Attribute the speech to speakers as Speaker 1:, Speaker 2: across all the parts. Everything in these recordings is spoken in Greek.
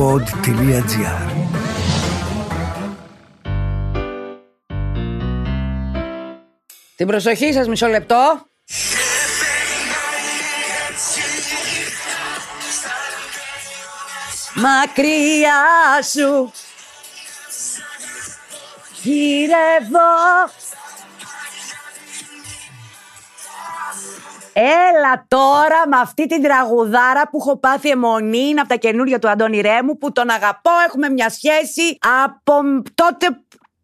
Speaker 1: pod.gr
Speaker 2: Την προσοχή σας μισό λεπτό. Μακριά σου. Γυρεύω Έλα τώρα με αυτή την τραγουδάρα που έχω πάθει αιμονή είναι από τα καινούργια του Αντώνη Ρέμου που τον αγαπώ, έχουμε μια σχέση από τότε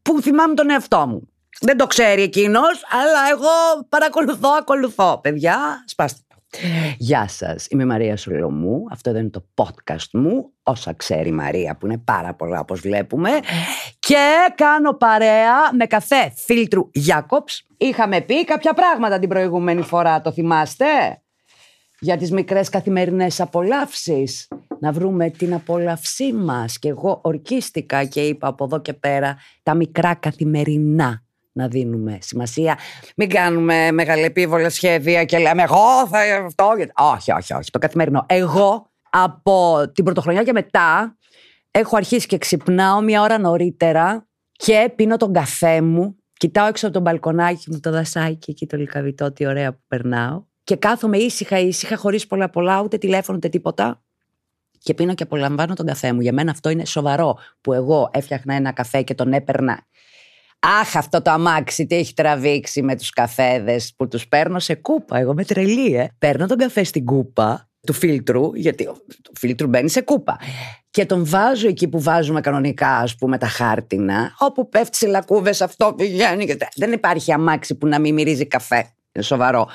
Speaker 2: που θυμάμαι τον εαυτό μου. Δεν το ξέρει εκείνος, αλλά εγώ παρακολουθώ, ακολουθώ. Παιδιά, σπάστε. Γεια σας, είμαι η Μαρία Σολομού, αυτό δεν είναι το podcast μου, όσα ξέρει η Μαρία που είναι πάρα πολλά όπως βλέπουμε. Και κάνω παρέα με καφέ φίλτρου Γιάκοψ. Είχαμε πει κάποια πράγματα την προηγούμενη φορά, το θυμάστε; Για τις μικρές καθημερινές απολαύσεις, να βρούμε την απολαυσή μας. Και εγώ ορκίστηκα και είπα από εδώ και πέρα τα μικρά καθημερινά να δίνουμε σημασία. Μην κάνουμε μεγαλεπίβολα σχέδια και λέμε εγώ θα αυτό. Όχι, όχι, όχι. Το καθημερινό. Εγώ από την πρωτοχρονιά και μετά έχω αρχίσει και ξυπνάω μια ώρα νωρίτερα και πίνω τον καφέ μου. Κοιτάω έξω από τον μπαλκονάκι μου το δασάκι εκεί το λικαβιτό, τι ωραία που περνάω. Και κάθομαι ήσυχα, ήσυχα, χωρίς πολλά πολλά, ούτε τηλέφωνο, ούτε τίποτα. Και πίνω και απολαμβάνω τον καφέ μου. Για μένα αυτό είναι σοβαρό που εγώ έφτιαχνα ένα καφέ και τον έπαιρνα Αχ, αυτό το αμάξι τι έχει τραβήξει με τους καφέδες που τους παίρνω σε κούπα. Εγώ με τρελή, ε. Παίρνω τον καφέ στην κούπα του φίλτρου, γιατί το φίλτρου μπαίνει σε κούπα. Και τον βάζω εκεί που βάζουμε κανονικά, ας πούμε, τα χάρτινα, όπου πέφτει σε λακκούβες, αυτό πηγαίνει. Και... Δεν υπάρχει αμάξι που να μην μυρίζει καφέ. Είναι σοβαρό.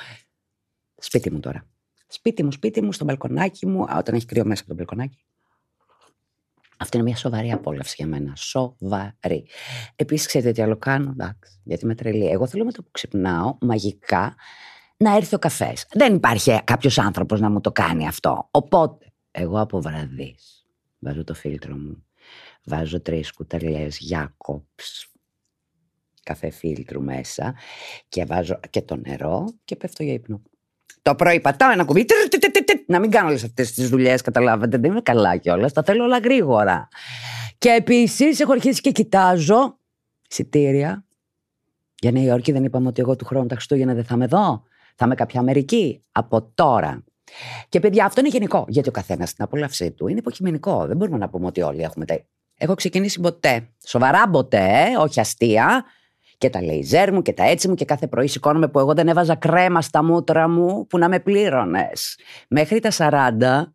Speaker 2: Σπίτι μου τώρα. Σπίτι μου, σπίτι μου, στο μπαλκονάκι μου, όταν έχει κρύο μέσα από το μπαλκονάκι. Αυτή είναι μια σοβαρή απόλαυση για μένα. Σοβαρή. Επίσης, ξέρετε τι άλλο κάνω, εντάξει, γιατί με τρελή. Εγώ θέλω με το που ξυπνάω, μαγικά, να έρθει ο καφές. Δεν υπάρχει κάποιος άνθρωπος να μου το κάνει αυτό. Οπότε, εγώ από βραδύς βάζω το φίλτρο μου, βάζω τρεις κουταλιές Jacobs, καφέ φίλτρου μέσα και βάζω και το νερό και πέφτω για ύπνο. Το πρωί πατάω ένα κουμπί. Να μην κάνω όλες αυτές τις δουλειές, καταλάβατε. Δεν είναι καλά κιόλας. Τα θέλω όλα γρήγορα. Και επίσης έχω αρχίσει και κοιτάζω εισιτήρια. Για Νέα Υόρκη δεν είπαμε ότι εγώ του χρόνου τα Χριστούγεννα δεν θα είμαι εδώ. Θα είμαι κάποια Αμερική. Από τώρα. Και παιδιά, αυτό είναι γενικό. Γιατί ο καθένας στην απόλαυσή του είναι υποκειμενικό. Δεν μπορούμε να πούμε ότι όλοι έχουμε τα. Έχω ξεκινήσει ποτέ. Σοβαρά ποτέ, όχι αστεία και τα λέιζέρ μου και τα έτσι μου και κάθε πρωί σηκώνομαι που εγώ δεν έβαζα κρέμα στα μούτρα μου που να με πλήρωνες. Μέχρι τα 40,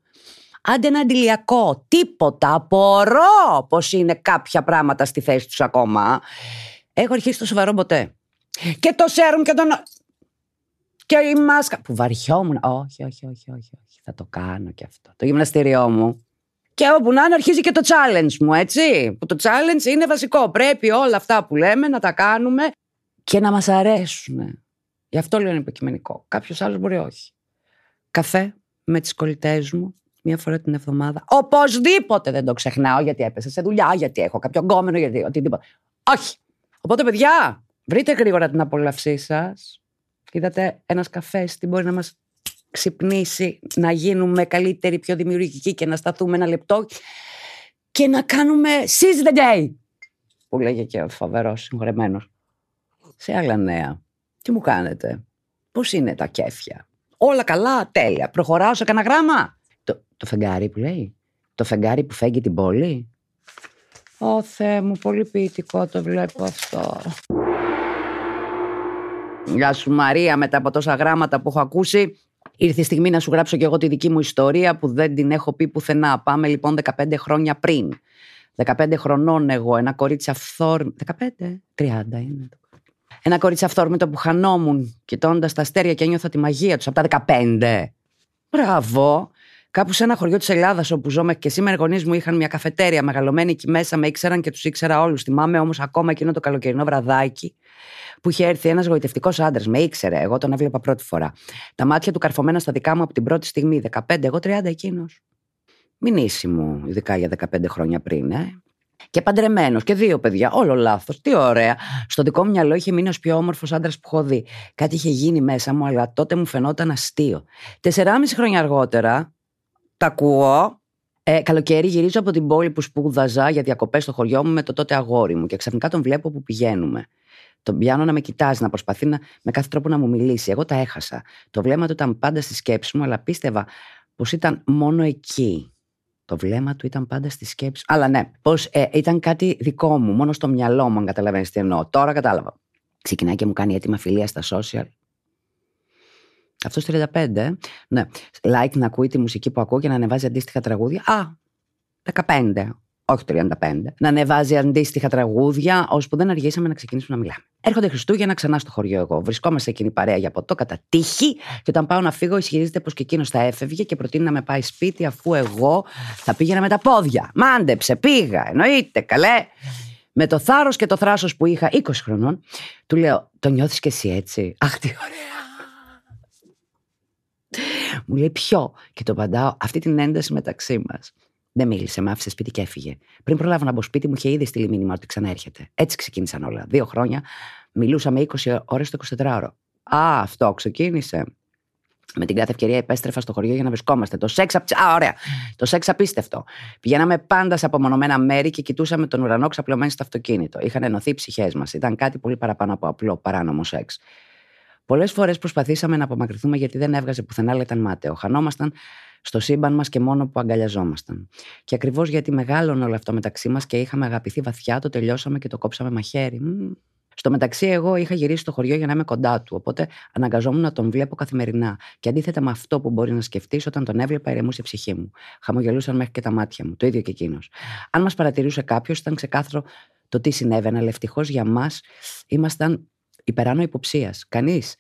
Speaker 2: άντε ένα αντιλιακό, τίποτα, απορώ πως είναι κάποια πράγματα στη θέση τους ακόμα. Έχω αρχίσει το σοβαρό ποτέ. Και το σέρουμ και τον... Και η μάσκα που βαριόμουν. Όχι, όχι, όχι, όχι, όχι. Θα το κάνω και αυτό. Το γυμναστήριό μου και όπου να είναι αρχίζει και το challenge μου, έτσι. Που το challenge είναι βασικό. Πρέπει όλα αυτά που λέμε να τα κάνουμε και να μας αρέσουν. Γι' αυτό λέω είναι υποκειμενικό. Κάποιος άλλος μπορεί όχι. Καφέ με τις κολλητές μου μία φορά την εβδομάδα. Οπωσδήποτε δεν το ξεχνάω γιατί έπεσα σε δουλειά, γιατί έχω κάποιο γκόμενο, γιατί οτιδήποτε. Όχι. Οπότε, παιδιά, βρείτε γρήγορα την απόλαυσή σας. Είδατε, ένας καφέ τι μπορεί να μας ξυπνήσει, να γίνουμε καλύτεροι, πιο δημιουργικοί και να σταθούμε ένα λεπτό και να κάνουμε seize the day. Που λέγε και ο φοβερός συγχωρεμένος. Σε άλλα νέα. Τι μου κάνετε; Πώς είναι τα κέφια; Όλα καλά, τέλεια. Προχωράω σε κανένα γράμμα; Το, το φεγγάρι που λέει; Το φεγγάρι που φέγγει την πόλη; Ω Θεέ μου, πολύ ποιητικό το βλέπω αυτό. Γεια σου Μαρία, μετά από τόσα γράμματα που έχω ακούσει, Ήρθε η στιγμή να σου γράψω και εγώ τη δική μου ιστορία που δεν την έχω πει πουθενά. Πάμε λοιπόν 15 χρόνια πριν. 15 χρονών εγώ, ένα κορίτσι αυθόρμητο. 15, 30 είναι. Ένα κορίτσι αυθόρμητο που χανόμουν κοιτώντας τα αστέρια και ένιωθα τη μαγεία τους από τα 15. Μπράβο. Κάπου σε ένα χωριό της Ελλάδας όπου ζω και σήμερα οι γονείς μου είχαν μια καφετέρια μεγαλωμένη εκεί μέσα, με ήξεραν και τους ήξερα όλους. Θυμάμαι όμως ακόμα εκείνο το καλοκαιρινό βραδάκι που είχε έρθει ένας γοητευτικός άντρας. Με ήξερε, εγώ τον έβλεπα πρώτη φορά. Τα μάτια του καρφωμένα στα δικά μου από την πρώτη στιγμή. 15, εγώ 30 εκείνος. Μηνύσιμο, ειδικά για 15 χρόνια πριν, ε. Και παντρεμένος και δύο παιδιά, όλο λάθος. Τι ωραία. Στο δικό μου μυαλό είχε μείνει ο πιο όμορφος άντρας που έχω δει. Κάτι είχε γίνει μέσα μου, αλλά τότε μου φαινόταν αστείο. Τεσσεράμιση χρόνια αργότερα, τα ακούω Ε, καλοκαίρι γυρίζω από την πόλη που σπούδαζα για διακοπές στο χωριό μου με το τότε αγόρι μου και ξαφνικά τον βλέπω που πηγαίνουμε. Τον πιάνω να με κοιτάζει, να προσπαθεί να, με κάθε τρόπο να μου μιλήσει. Εγώ τα έχασα. Το βλέμμα του ήταν πάντα στη σκέψη μου, αλλά πίστευα πως ήταν μόνο εκεί. Το βλέμμα του ήταν πάντα στη σκέψη. Αλλά ναι, πως ε, ήταν κάτι δικό μου, μόνο στο μυαλό μου, αν καταλαβαίνεις τι εννοώ. Τώρα κατάλαβα. Ξεκινάει και μου κάνει έτοιμα φιλία στα social. Αυτός 35, ε. ναι. Like να ακούει τη μουσική που ακούω και να ανεβάζει αντίστοιχα τραγούδια. Α, 15 όχι 35, να ανεβάζει αντίστοιχα τραγούδια, ώσπου δεν αργήσαμε να ξεκινήσουμε να μιλάμε. Έρχονται Χριστούγεννα ξανά στο χωριό εγώ. Βρισκόμαστε εκείνη παρέα για ποτό κατά τύχη και όταν πάω να φύγω, ισχυρίζεται πως και εκείνος θα έφευγε και προτείνει να με πάει σπίτι αφού εγώ θα πήγαινα με τα πόδια. Μάντεψε, πήγα, εννοείται, καλέ. Με το θάρρος και το θράσος που είχα 20 χρονών, του λέω: Το νιώθεις κι εσύ έτσι; Αχ, τι ωραία. Μου λέει ποιο; Και το απαντάω αυτή την ένταση μεταξύ μας. Δεν μίλησε, με άφησε σπίτι και έφυγε. Πριν προλάβω να μπω σπίτι, μου είχε ήδη στείλει μήνυμα ότι ξαναέρχεται. Έτσι ξεκίνησαν όλα. Δύο χρόνια μιλούσαμε 20 ώρες το 24ωρο. Α, αυτό ξεκίνησε. Με την κάθε ευκαιρία επέστρεφα στο χωριό για να βρισκόμαστε. Το σεξ, Α, ωραία. Το σεξ απίστευτο. Πηγαίναμε πάντα σε απομονωμένα μέρη και κοιτούσαμε τον ουρανό ξαπλωμένοι στο αυτοκίνητο. Είχαν ενωθεί οι ψυχές μας. Ήταν κάτι πολύ παραπάνω από απλό παράνομο σεξ. Πολλές φορές προσπαθήσαμε να απομακρυνθούμε γιατί δεν έβγαζε πουθενά, αλλά ήταν μάταιο. Χανόμασταν στο σύμπαν μας και μόνο που αγκαλιαζόμασταν. Και ακριβώς γιατί μεγάλωνε όλο αυτό μεταξύ μας και είχαμε αγαπηθεί βαθιά, το τελειώσαμε και το κόψαμε μαχαίρι. Στο μεταξύ, εγώ είχα γυρίσει στο χωριό για να είμαι κοντά του, οπότε αναγκαζόμουν να τον βλέπω καθημερινά. Και αντίθετα με αυτό που μπορεί να σκεφτείς, όταν τον έβλεπα, ηρεμούσε η ψυχή μου. Χαμογελούσαν μέχρι και τα μάτια μου. Το ίδιο και εκείνος. Αν μας παρατηρούσε κάποιος, ήταν ξεκάθαρο το τι συνέβαινε, αλλά ευτυχώς για μας ήμασταν υπεράνω υποψίας. Κανείς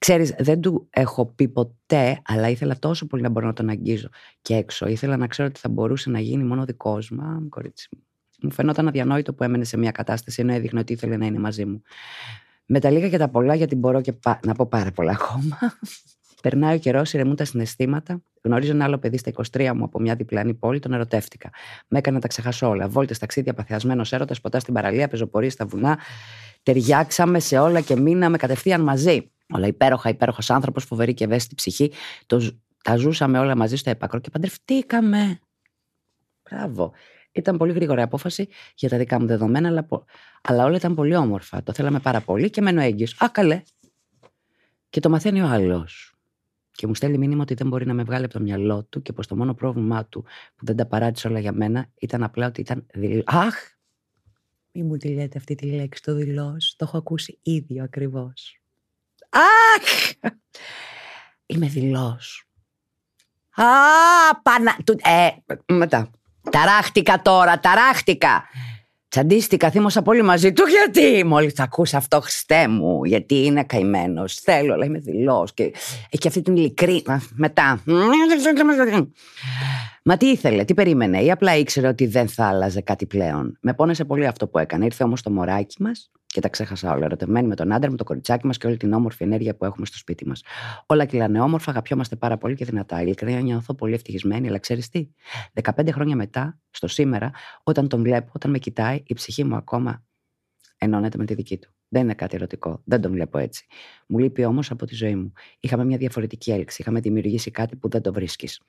Speaker 2: Ξέρεις, δεν του έχω πει ποτέ, αλλά ήθελα τόσο πολύ να μπορώ να τον αγγίζω και έξω. Ήθελα να ξέρω ότι θα μπορούσε να γίνει μόνο δικός μου. Α, κορίτσι μου. Μου φαινόταν αδιανόητο που έμενε σε μια κατάσταση ενώ έδειχνε ότι ήθελε να είναι μαζί μου. Με τα λίγα και τα πολλά, γιατί μπορώ και να πω πάρα πολλά ακόμα. Περνάει ο καιρός, ηρεμούν τα συναισθήματα. Γνωρίζω ένα άλλο παιδί στα 23 μου από μια διπλανή πόλη, τον ερωτεύτηκα. Με έκανε να τα ξεχάσω όλα. Βόλτες, ταξίδια, παθιασμένος έρωτας, ποτάς στην παραλία, πεζοπορίες στα βουνά. Ταιριάξαμε σε όλα και μείναμε κατευθείαν μαζί. Όλα υπέροχα, υπέροχος άνθρωπος, φοβερή και ευαίσθητη ψυχή. Το, τα ζούσαμε όλα μαζί στο έπακρο και παντρευτήκαμε. Μπράβο. Ήταν πολύ γρήγορη απόφαση για τα δικά μου δεδομένα, αλλά, αλλά όλα ήταν πολύ όμορφα. Το θέλαμε πάρα πολύ και μένω έγκυος. Α, καλέ. Και το μαθαίνει ο άλλος. Και μου στέλνει μήνυμα ότι δεν μπορεί να με βγάλει από το μυαλό του και πως το μόνο πρόβλημά του που δεν τα παράτησε όλα για μένα ήταν απλά ότι ήταν δηλώ. Αχ! Μη μου τη λέτε αυτή τη λέξη, το δηλώ. Το έχω ακούσει ίδιο ακριβώς. Αχ! Είμαι δηλός. Α, πανα... Ε, μετά. Ταράχτηκα τώρα, ταράχτηκα. Τσαντίστηκα, θύμωσα πολύ μαζί του. Γιατί; Μόλις θα ακούσει αυτό, Χριστέ μου, γιατί είναι καημένος. Θέλω, αλλά είμαι δηλό. Και έχει αυτή την ειλικρή. Μετά. Μα τι ήθελε, τι περίμενε, ή απλά ήξερε ότι δεν θα άλλαζε κάτι πλέον. Με πόνεσε πολύ αυτό που έκανε. Ήρθε όμως το μωράκι μας και τα ξέχασα όλα. Ερωτευμένοι με τον άντρα, με το κοριτσάκι μας και όλη την όμορφη ενέργεια που έχουμε στο σπίτι μας. Όλα κυλάνε όμορφα, αγαπιόμαστε πάρα πολύ και δυνατά. Ειλικρινά νιώθω πολύ ευτυχισμένη, αλλά ξέρεις τι; 15 χρόνια μετά, στο σήμερα, όταν τον βλέπω, όταν με κοιτάει, η ψυχή μου ακόμα ενώνεται με τη δική του. Δεν είναι κάτι ερωτικό. Δεν τον βλέπω έτσι. Μου λείπει όμως από τη ζωή μου. Είχαμε μια διαφορετική έλξη. Είχαμε δημιουργήσει κάτι που δεν το βρίσκεις.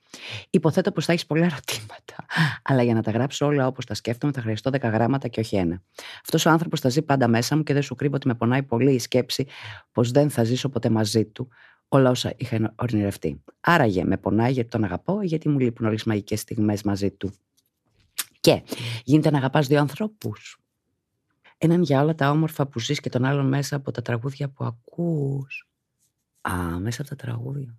Speaker 2: Υποθέτω πως θα έχεις πολλά ερωτήματα. Αλλά για να τα γράψω όλα όπως τα σκέφτομαι, θα χρειαστώ 10 γράμματα και όχι ένα. Αυτός ο άνθρωπος θα ζει πάντα μέσα μου και δεν σου κρύβω ότι με πονάει πολύ η σκέψη πως δεν θα ζήσω ποτέ μαζί του όλα όσα είχα ορνηρευτεί. Άραγε με πονάει γιατί τον αγαπώ, γιατί μου λείπουν όλες τις μαγικές στιγμές μαζί του. Και γίνεται να αγαπάς δύο ανθρώπους; Έναν για όλα τα όμορφα που ζεις και τον άλλον μέσα από τα τραγούδια που ακούς. Α, μέσα από τα τραγούδια.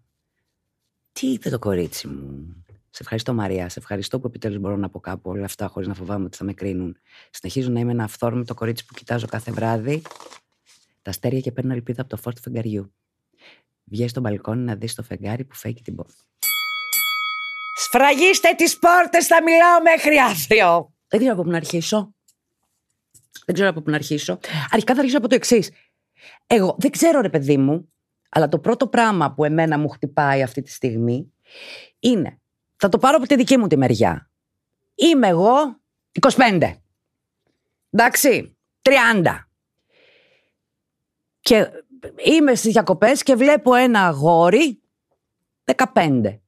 Speaker 2: Τι είπε το κορίτσι μου. Σε ευχαριστώ Μαρία, σε ευχαριστώ που επιτέλους μπορώ να πω κάπου όλα αυτά χωρίς να φοβάμαι ότι θα με κρίνουν. Συνεχίζω να είμαι ένα αυθόρμητο κορίτσι που κοιτάζω κάθε βράδυ τα αστέρια και παίρνω ελπίδα από το φως του φεγγαριού. Βγαίνει στο μπαλκόνι να δεις το φεγγάρι που φέγει την πόρτα. Σφραγίστε τις πόρτες, θα μιλάω μέχρι αύριο. Δεν ξέρω από πού να αρχίσω. Δεν ξέρω από πού να αρχίσω. Αρχικά θα αρχίσω από το εξής. Εγώ δεν ξέρω, ρε παιδί μου, αλλά το πρώτο πράγμα που εμένα μου χτυπάει αυτή τη στιγμή είναι. Θα το πάρω από τη δική μου τη μεριά. Είμαι εγώ 25. Εντάξει, 30. Και είμαι στις διακοπές και βλέπω ένα αγόρι 15.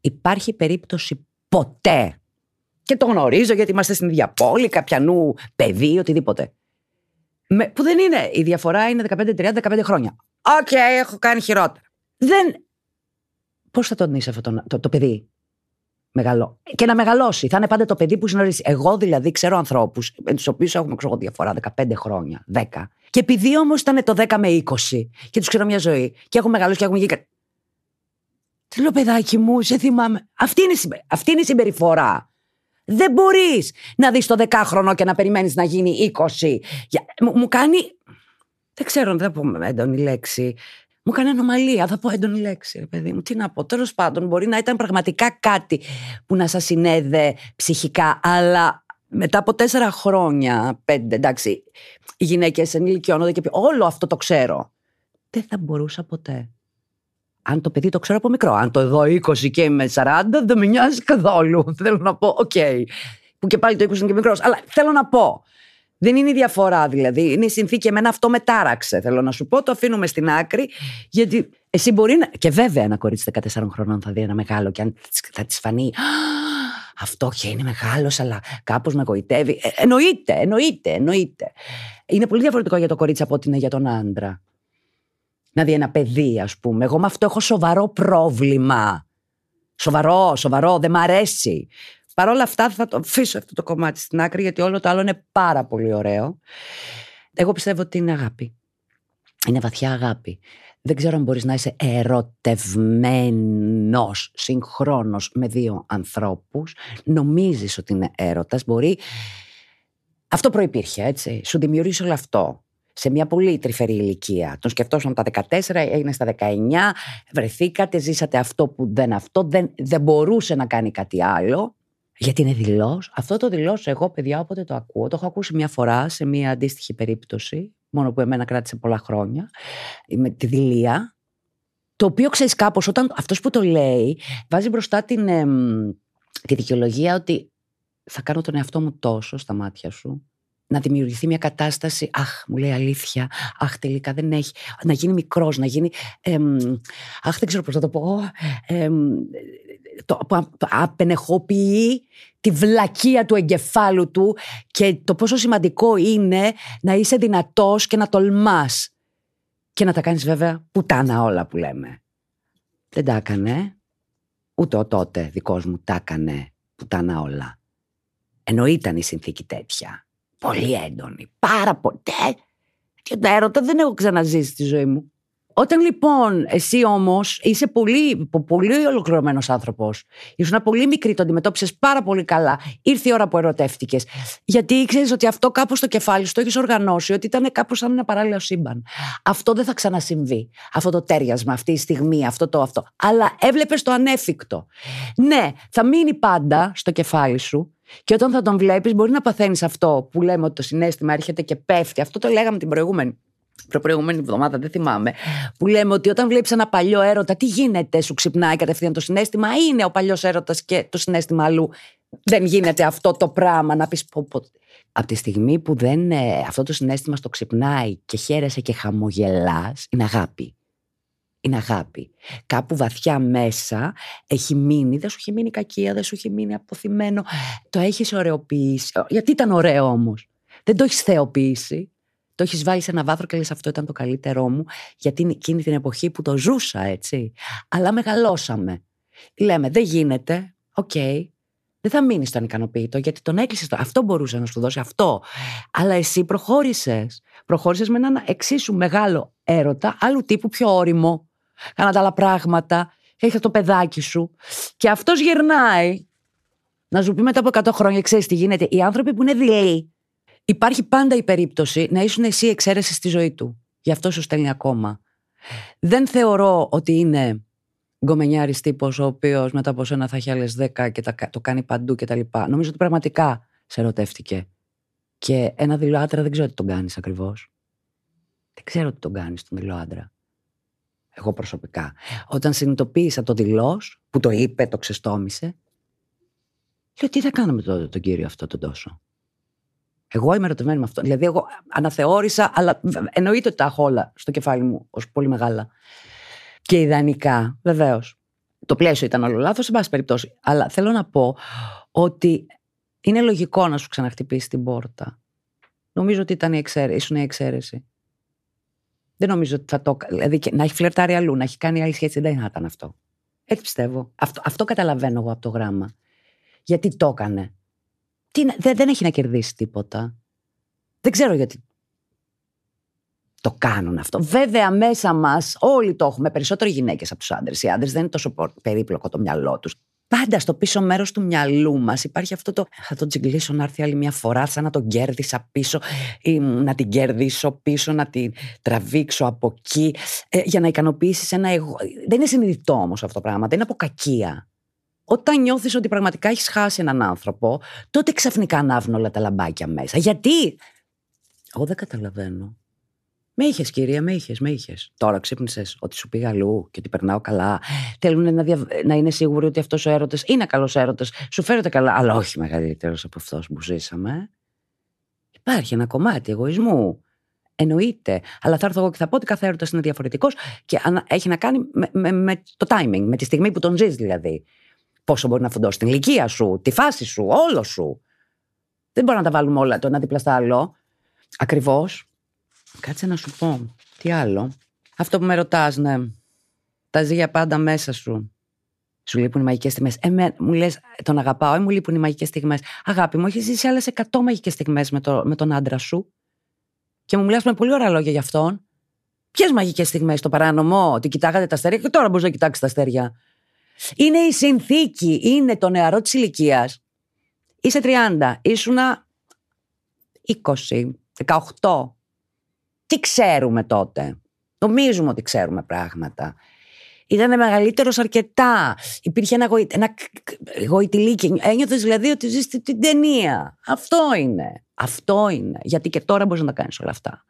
Speaker 2: Υπάρχει περίπτωση Ποτέ. Και το γνωρίζω γιατί είμαστε στην ίδια πόλη, καπιανού παιδί, οτιδήποτε. Με, που δεν είναι. Η διαφορά είναι 15-30-15 χρόνια. Οκ, okay, έχω κάνει χειρότερα. Δεν. Πώς θα τον είσαι αυτό το, το, το παιδί, μεγαλό. Και να μεγαλώσει. Θα είναι πάντα το παιδί που συνορίζει. Εγώ δηλαδή ξέρω ανθρώπους με τους οποίους έχουμε ξέρω, διαφορά 15 χρόνια, 10. Και επειδή όμως ήταν το 10 με 20 και τους ξέρω μια ζωή και έχουν μεγαλώσει και έχουν γίνει. Τι λέω, παιδάκι μου, σε θυμάμαι. Αυτή είναι, αυτή είναι η συμπεριφορά. Δεν μπορείς να δεις το δεκάχρονο και να περιμένεις να γίνει 20. Μου, μου κάνει. Δεν ξέρω, δεν θα πω έντονη λέξη. Μου κάνει ανομαλία. Θα πω έντονη λέξη, ρε παιδί μου. Τι να πω. Τέλος πάντων, μπορεί να ήταν πραγματικά κάτι που να σας συνέδε ψυχικά, αλλά μετά από τέσσερα χρόνια, πέντε, εντάξει, οι γυναίκες ενηλικιώνονται και όλο αυτό το ξέρω. Δεν θα μπορούσα ποτέ. Αν το παιδί το ξέρω από μικρό. Αν το εδώ 20 και είμαι 40, δεν με νοιάζει καθόλου. Θέλω να πω, OK. Okay. Που και πάλι το 20 είναι και μικρός. Αλλά θέλω να πω. Δεν είναι η διαφορά δηλαδή. Είναι η συνθήκη. Εμένα αυτό με τάραξε. Θέλω να σου πω, το αφήνουμε στην άκρη. Γιατί εσύ μπορεί να. Και βέβαια ένα κορίτσι 14 χρονών θα δει ένα μεγάλο και αν θα της φανεί. Αυτό και είναι μεγάλος, αλλά κάπως με γοητεύει. Ε, εννοείται, εννοείται, εννοείται. Είναι πολύ διαφορετικό για το κορίτσι από ότι είναι για τον άντρα να δει ένα παιδί, ας πούμε. Εγώ με αυτό έχω σοβαρό πρόβλημα. Σοβαρό, σοβαρό, δεν μ' αρέσει. Παρ' όλα αυτά θα το αφήσω αυτό το κομμάτι στην άκρη γιατί όλο το άλλο είναι πάρα πολύ ωραίο. Εγώ πιστεύω ότι είναι αγάπη. Είναι βαθιά αγάπη. Δεν ξέρω αν μπορείς να είσαι ερωτευμένος συγχρόνως με δύο ανθρώπους. Νομίζεις ότι είναι έρωτας. Μπορεί... Αυτό προϋπήρχε, έτσι. Σου δημιουργήσει όλο αυτό σε μια πολύ τρυφερή ηλικία. Τον σκεφτόσαν τα 14, έγινε στα 19, βρεθήκατε, ζήσατε αυτό που δεν αυτό, δεν, δεν μπορούσε να κάνει κάτι άλλο. Γιατί είναι δηλός. Αυτό το δηλώ εγώ, παιδιά, όποτε το ακούω, το έχω ακούσει μια φορά σε μια αντίστοιχη περίπτωση, μόνο που εμένα κράτησε πολλά χρόνια, με τη δηλία. Το οποίο ξέρεις κάπως, όταν αυτός που το λέει, βάζει μπροστά την, τη δικαιολογία ότι θα κάνω τον εαυτό μου τόσο στα μάτια σου, να δημιουργηθεί μια κατάσταση, αχ, μου λέει αλήθεια, αχ, τελικά δεν έχει, να γίνει μικρός, να γίνει, αχ, δεν ξέρω πώς θα το πω, το, απενεχοποιεί τη βλακεία του εγκεφάλου του και το πόσο σημαντικό είναι να είσαι δυνατός και να τολμάς και να τα κάνεις βέβαια πουτάνα όλα που λέμε. Δεν τα έκανε, ούτε ο τότε δικός μου τα έκανε πουτάνα όλα. Ενώ ήταν η συνθήκη τέτοια πολύ έντονη. Πάρα πολύ. Και τα έρωτα δεν έχω ξαναζήσει στη ζωή μου. Όταν λοιπόν εσύ όμως είσαι πολύ, πολύ ολοκληρωμένος άνθρωπος, ήσουν πολύ μικρή, το αντιμετώπισες πάρα πολύ καλά, ήρθε η ώρα που ερωτεύτηκες. Γιατί ήξερε ότι αυτό κάπου στο κεφάλι σου το έχεις οργανώσει, ότι ήταν κάπως σαν ένα παράλληλο σύμπαν. Αυτό δεν θα ξανασυμβεί. Αυτό το τέριασμα, αυτή η στιγμή, αυτό το αυτό. Αλλά έβλεπες το ανέφικτο. Ναι, θα μείνει πάντα στο κεφάλι σου και όταν θα τον βλέπεις, μπορεί να παθαίνεις αυτό που λέμε ότι το συνέστημα έρχεται και πέφτει. Αυτό το λέγαμε την προηγούμενη. Προηγούμενη εβδομάδα, δεν θυμάμαι. Που λέμε ότι όταν βλέπεις ένα παλιό έρωτα, τι γίνεται, σου ξυπνάει κατευθείαν το συνέστημα, είναι ο παλιός έρωτας και το συνέστημα αλλού; Δεν γίνεται αυτό το πράγμα να πεις πω, πω. Από τη στιγμή που δεν, ε, αυτό το συναίσθημα σ' το ξυπνάει και χαίρεσαι και χαμογελάς, είναι αγάπη είναι αγάπη. Κάπου βαθιά μέσα έχει μείνει, δεν σου έχει μείνει κακία, δεν σου έχει μείνει απωθημένο. Το έχεις ωραιοποιήσει. Γιατί ήταν ωραίο όμως. Δεν το έχεις θεοποιήσει. Το έχεις βάλει σε ένα βάθρο και λες αυτό ήταν το καλύτερό μου, γιατί είναι εκείνη την εποχή που το ζούσα, έτσι. Αλλά μεγαλώσαμε. Λέμε, δεν γίνεται, οκ, δεν θα μείνεις στον ικανοποιητό, γιατί τον έκλεισες. Αυτό μπορούσε να σου δώσει αυτό. Αλλά εσύ προχώρησες. Προχώρησες με έναν εξίσου μεγάλο έρωτα, άλλου τύπου πιο όριμο, κάνατε άλλα πράγματα, έχεις το παιδάκι σου και αυτός γυρνάει να σου πει μετά από 100 χρόνια, ξέρεις τι γίνεται. Οι άνθρωποι που είναι δειλοί, υπάρχει πάντα η περίπτωση να ήσουν εσύ εξαίρεση στη ζωή του. Γι' αυτό σου στέλνει ακόμα. Δεν θεωρώ ότι είναι γκομενιάρης τύπος ο οποίος μετά από σένα θα έχει άλλες 10 και το κάνει παντού κτλ. Νομίζω ότι πραγματικά σε ερωτεύτηκε. Και ένα δειλό άντρα δεν ξέρω τι τον κάνεις ακριβώς. Δεν ξέρω τι τον κάνεις τον δειλό άντρα εγώ προσωπικά. Όταν συνειδητοποίησα το δηλώ, που το είπε, το ξεστόμησε, λέω τι θα κάνουμε τον, τον κύριο αυτό τον τόσο; Εγώ είμαι ερωτευμένη με αυτό. Δηλαδή, εγώ αναθεώρησα, αλλά εννοείται ότι τα έχω όλα στο κεφάλι μου ως πολύ μεγάλα. Και ιδανικά, βεβαίως. Το πλαίσιο ήταν όλο λάθος, σε πάση περιπτώσει. Αλλά θέλω να πω ότι είναι λογικό να σου ξαναχτυπήσει την πόρτα. Νομίζω ότι ήταν η εξαίρεση, ήσουν η εξαίρεση. Δεν νομίζω ότι θα το. Δηλαδή να έχει φλερτάρει αλλού, να έχει κάνει άλλη σχέση, δεν θα ήταν αυτό. Έτσι πιστεύω. Αυτό, αυτό καταλαβαίνω εγώ από το γράμμα. Γιατί το έκανε. Τι, δεν, δεν έχει να κερδίσει τίποτα. Δεν ξέρω γιατί το κάνουν αυτό. Βέβαια, μέσα μας όλοι το έχουμε. Περισσότερο γυναίκες από τους άντρες. Οι άντρες δεν είναι τόσο περίπλοκο το μυαλό τους. Πάντα στο πίσω μέρος του μυαλού μας υπάρχει αυτό το. Θα τον τσιγκλίσω να έρθει άλλη μια φορά, σαν να τον κέρδισα πίσω, ή να την κερδίσω πίσω, να την τραβήξω από εκεί, ε, για να ικανοποιήσεις ένα εγώ. Δεν είναι συνειδητό όμως αυτό το πράγμα, δεν είναι από κακία. Όταν νιώθεις ότι πραγματικά έχεις χάσει έναν άνθρωπο, τότε ξαφνικά ανάβουν όλα τα λαμπάκια μέσα. Γιατί; Εγώ δεν καταλαβαίνω. Με είχες, κυρία, με είχες, με είχες. Τώρα ξύπνησες ότι σου πήγα αλλού και ότι περνάω καλά. Θέλουν να, δια... να είναι σίγουροι ότι αυτός ο έρωτας είναι καλός έρωτας. Σου φέρονται καλά, αλλά όχι μεγαλύτερος από αυτός που ζήσαμε. Υπάρχει ένα κομμάτι εγωισμού. Εννοείται. Αλλά θα έρθω εγώ και θα πω ότι κάθε έρωτας είναι διαφορετικός και έχει να κάνει με, με, με, το timing, με τη στιγμή που τον ζεις δηλαδή. Πόσο μπορεί να φουντώσει την ηλικία σου, τη φάση σου, όλο σου. Δεν μπορούμε να τα βάλουμε όλα το ένα δίπλα στα άλλο. Ακριβώς. Κάτσε να σου πω. Τι άλλο. Αυτό που με ρωτάς, ναι. Τα ζει για πάντα μέσα σου. Σου λείπουν οι μαγικές στιγμές. Ε, μου λες, τον αγαπάω, ε, μου λείπουν οι μαγικές στιγμές. Αγάπη μου, έχεις ζήσει άλλες 100 μαγικές στιγμές με, το, με τον άντρα σου. Και μου μιλάς με πολύ ωραία λόγια γι' αυτόν. Ποιες μαγικές στιγμές, το παράνομο, ότι κοιτάγατε τα αστέρια και τώρα μπορείς να κοιτάξεις τα αστέρια. Είναι η συνθήκη, είναι το νεαρό της ηλικίας. Είσαι 30, ήσουνα 20, 18, τι ξέρουμε τότε; Νομίζουμε ότι ξέρουμε πράγματα. Ήταν μεγαλύτερος αρκετά. Υπήρχε ένα, γοη, ένα γοητηλίκι. Ένιωθες δηλαδή ότι ζεις την ταινία. Αυτό είναι. Αυτό είναι. Γιατί και τώρα μπορείς να τα κάνεις όλα αυτά.